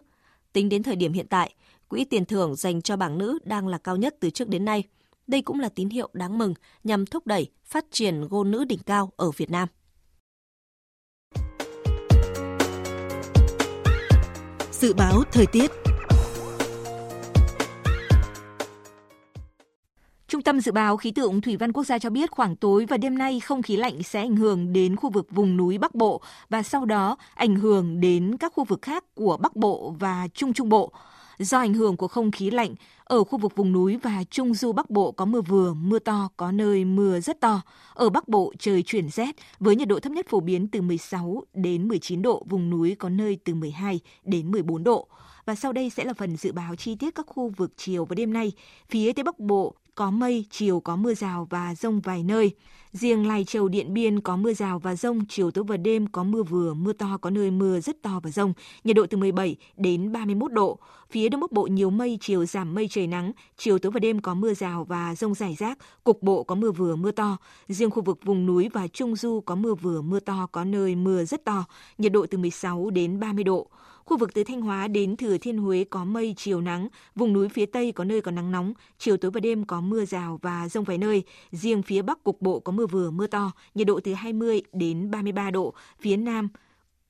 Tính đến thời điểm hiện tại, quỹ tiền thưởng dành cho bảng nữ đang là cao nhất từ trước đến nay. Đây cũng là tín hiệu đáng mừng nhằm thúc đẩy phát triển gôn nữ đỉnh cao ở Việt Nam. Dự báo thời tiết Trung tâm Dự báo Khí tượng Thủy văn Quốc gia cho biết khoảng tối và đêm nay không khí lạnh sẽ ảnh hưởng đến khu vực vùng núi Bắc Bộ và sau đó ảnh hưởng đến các khu vực khác của Bắc Bộ và Trung Trung Bộ. Do ảnh hưởng của không khí lạnh, ở khu vực vùng núi và Trung Du Bắc Bộ có mưa vừa, mưa to, có nơi mưa rất to. Ở Bắc Bộ trời chuyển rét với nhiệt độ thấp nhất phổ biến từ 16 đến 19 độ, vùng núi có nơi từ 12 đến 14 độ. Và sau đây sẽ là phần dự báo chi tiết các khu vực chiều và đêm nay. Phía Tây Bắc Bộ có mây, chiều có mưa rào và rông vài nơi. Riêng Lai Châu Điện Biên có mưa rào và rông, chiều tối và đêm có mưa vừa, mưa to có nơi mưa rất to và rông, nhiệt độ từ 17 đến 31 độ. Phía Đông Bắc Bộ nhiều mây, chiều giảm mây trời nắng, chiều tối và đêm có mưa rào và rông rải rác, cục bộ có mưa vừa mưa to. Riêng khu vực vùng núi và Trung Du có mưa vừa mưa to, có nơi mưa rất to, nhiệt độ từ 16 đến 30 độ. Khu vực từ Thanh Hóa đến Thừa Thiên Huế có mây, chiều nắng, vùng núi phía Tây có nơi có nắng nóng, chiều tối và đêm có mưa rào và rông vài nơi. Riêng phía Bắc cục bộ có mưa vừa, mưa to, nhiệt độ từ 20 đến 33 độ, phía Nam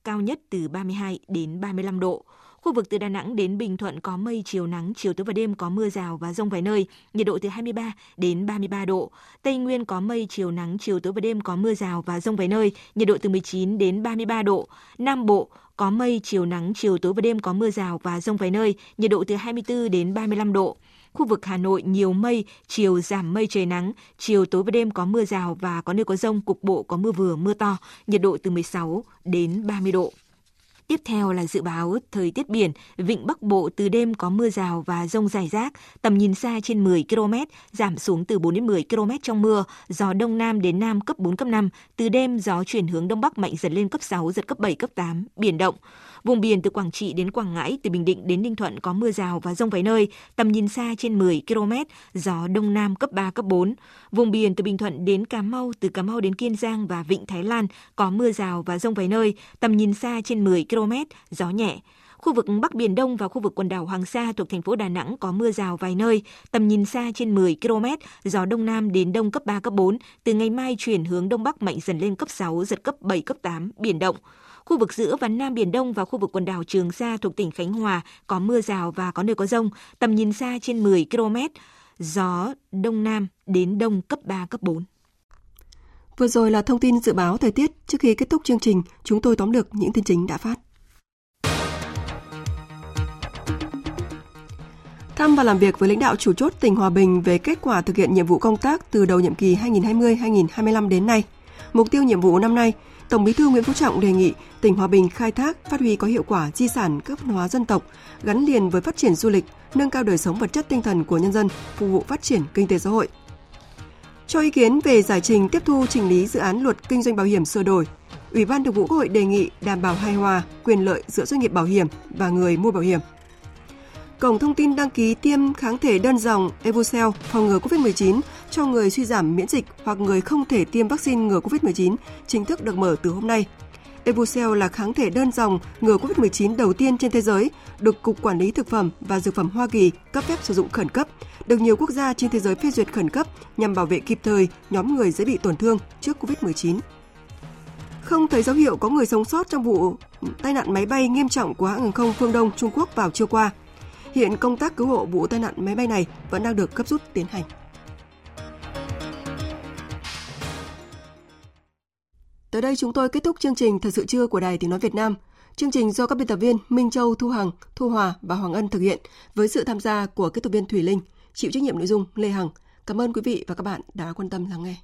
cao nhất từ 32 đến 35 độ. Khu vực từ Đà Nẵng đến Bình Thuận có mây, chiều nắng, chiều tối và đêm có mưa rào và rông vài nơi, nhiệt độ từ 23 đến 33 độ. Tây Nguyên có mây, chiều nắng, chiều tối và đêm có mưa rào và rông vài nơi, nhiệt độ từ 19 đến 33 độ. Nam Bộ có mây, chiều nắng, chiều tối và đêm có mưa rào và rông vài nơi, nhiệt độ từ 24 đến 35 độ. Khu vực Hà Nội nhiều mây, chiều giảm mây trời nắng, chiều tối và đêm có mưa rào và có nơi có rông, cục bộ có mưa vừa mưa to, nhiệt độ từ 16 đến 30 độ. Tiếp theo là dự báo thời tiết biển, vịnh Bắc Bộ từ đêm có mưa rào và rông rải rác, tầm nhìn xa trên 10 km, giảm xuống từ 4 đến 10 km trong mưa, gió đông nam đến nam cấp 4 cấp 5, từ đêm gió chuyển hướng đông bắc mạnh dần lên cấp 6 giật cấp 7 cấp 8, biển động. Vùng biển từ Quảng Trị đến Quảng Ngãi, từ Bình Định đến Ninh Thuận có mưa rào và rông vài nơi, tầm nhìn xa trên 10 km, gió đông nam cấp 3, cấp 4. Vùng biển từ Bình Thuận đến Cà Mau, từ Cà Mau đến Kiên Giang và Vịnh Thái Lan có mưa rào và rông vài nơi, tầm nhìn xa trên 10 km, gió nhẹ. Khu vực Bắc Biển Đông và khu vực quần đảo Hoàng Sa thuộc thành phố Đà Nẵng có mưa rào vài nơi, tầm nhìn xa trên 10 km, gió Đông Nam đến Đông cấp 3, cấp 4. Từ ngày mai chuyển hướng Đông Bắc mạnh dần lên cấp 6, giật cấp 7, cấp 8, biển động. Khu vực giữa và Nam Biển Đông và khu vực quần đảo Trường Sa thuộc tỉnh Khánh Hòa có mưa rào và có nơi có rông, tầm nhìn xa trên 10 km, gió Đông Nam đến Đông cấp 3, cấp 4. Vừa rồi là thông tin dự báo thời tiết. Trước khi kết thúc chương trình, chúng tôi tóm được những tin chính đã phát. Thăm và làm việc với lãnh đạo chủ chốt tỉnh Hòa Bình về kết quả thực hiện nhiệm vụ công tác từ đầu nhiệm kỳ 2020-2025 đến nay. Mục tiêu nhiệm vụ năm nay, Tổng Bí thư Nguyễn Phú Trọng đề nghị tỉnh Hòa Bình khai thác, phát huy có hiệu quả di sản cấp văn hóa dân tộc gắn liền với phát triển du lịch, nâng cao đời sống vật chất tinh thần của nhân dân, phục vụ phát triển kinh tế xã hội. Cho ý kiến về giải trình tiếp thu trình lý dự án luật kinh doanh bảo hiểm sửa đổi, Ủy ban Thường vụ Quốc hội đề nghị đảm bảo hài hòa quyền lợi giữa doanh nghiệp bảo hiểm và người mua bảo hiểm. Cổng thông tin đăng ký tiêm kháng thể đơn dòng Evucel phòng ngừa COVID-19 cho người suy giảm miễn dịch hoặc người không thể tiêm vaccine ngừa COVID-19 chính thức được mở từ hôm nay. Evucel là kháng thể đơn dòng ngừa COVID-19 đầu tiên trên thế giới, được Cục Quản lý Thực phẩm và Dược phẩm Hoa Kỳ cấp phép sử dụng khẩn cấp, được nhiều quốc gia trên thế giới phê duyệt khẩn cấp nhằm bảo vệ kịp thời nhóm người dễ bị tổn thương trước COVID-19. Không thấy dấu hiệu có người sống sót trong vụ tai nạn máy bay nghiêm trọng của hãng hàng không Phương Đông Trung Quốc vào chiều qua. Hiện công tác cứu hộ vụ tai nạn máy bay này vẫn đang được cấp rút tiến hành. Tới đây chúng tôi kết thúc chương trình Thời sự trưa của Đài Tiếng Nói Việt Nam. Chương trình do các biên tập viên Minh Châu, Thu Hằng, Thu Hòa và Hoàng Ân thực hiện với sự tham gia của kết tập viên Thủy Linh, chịu trách nhiệm nội dung Lê Hằng. Cảm ơn quý vị và các bạn đã quan tâm lắng nghe.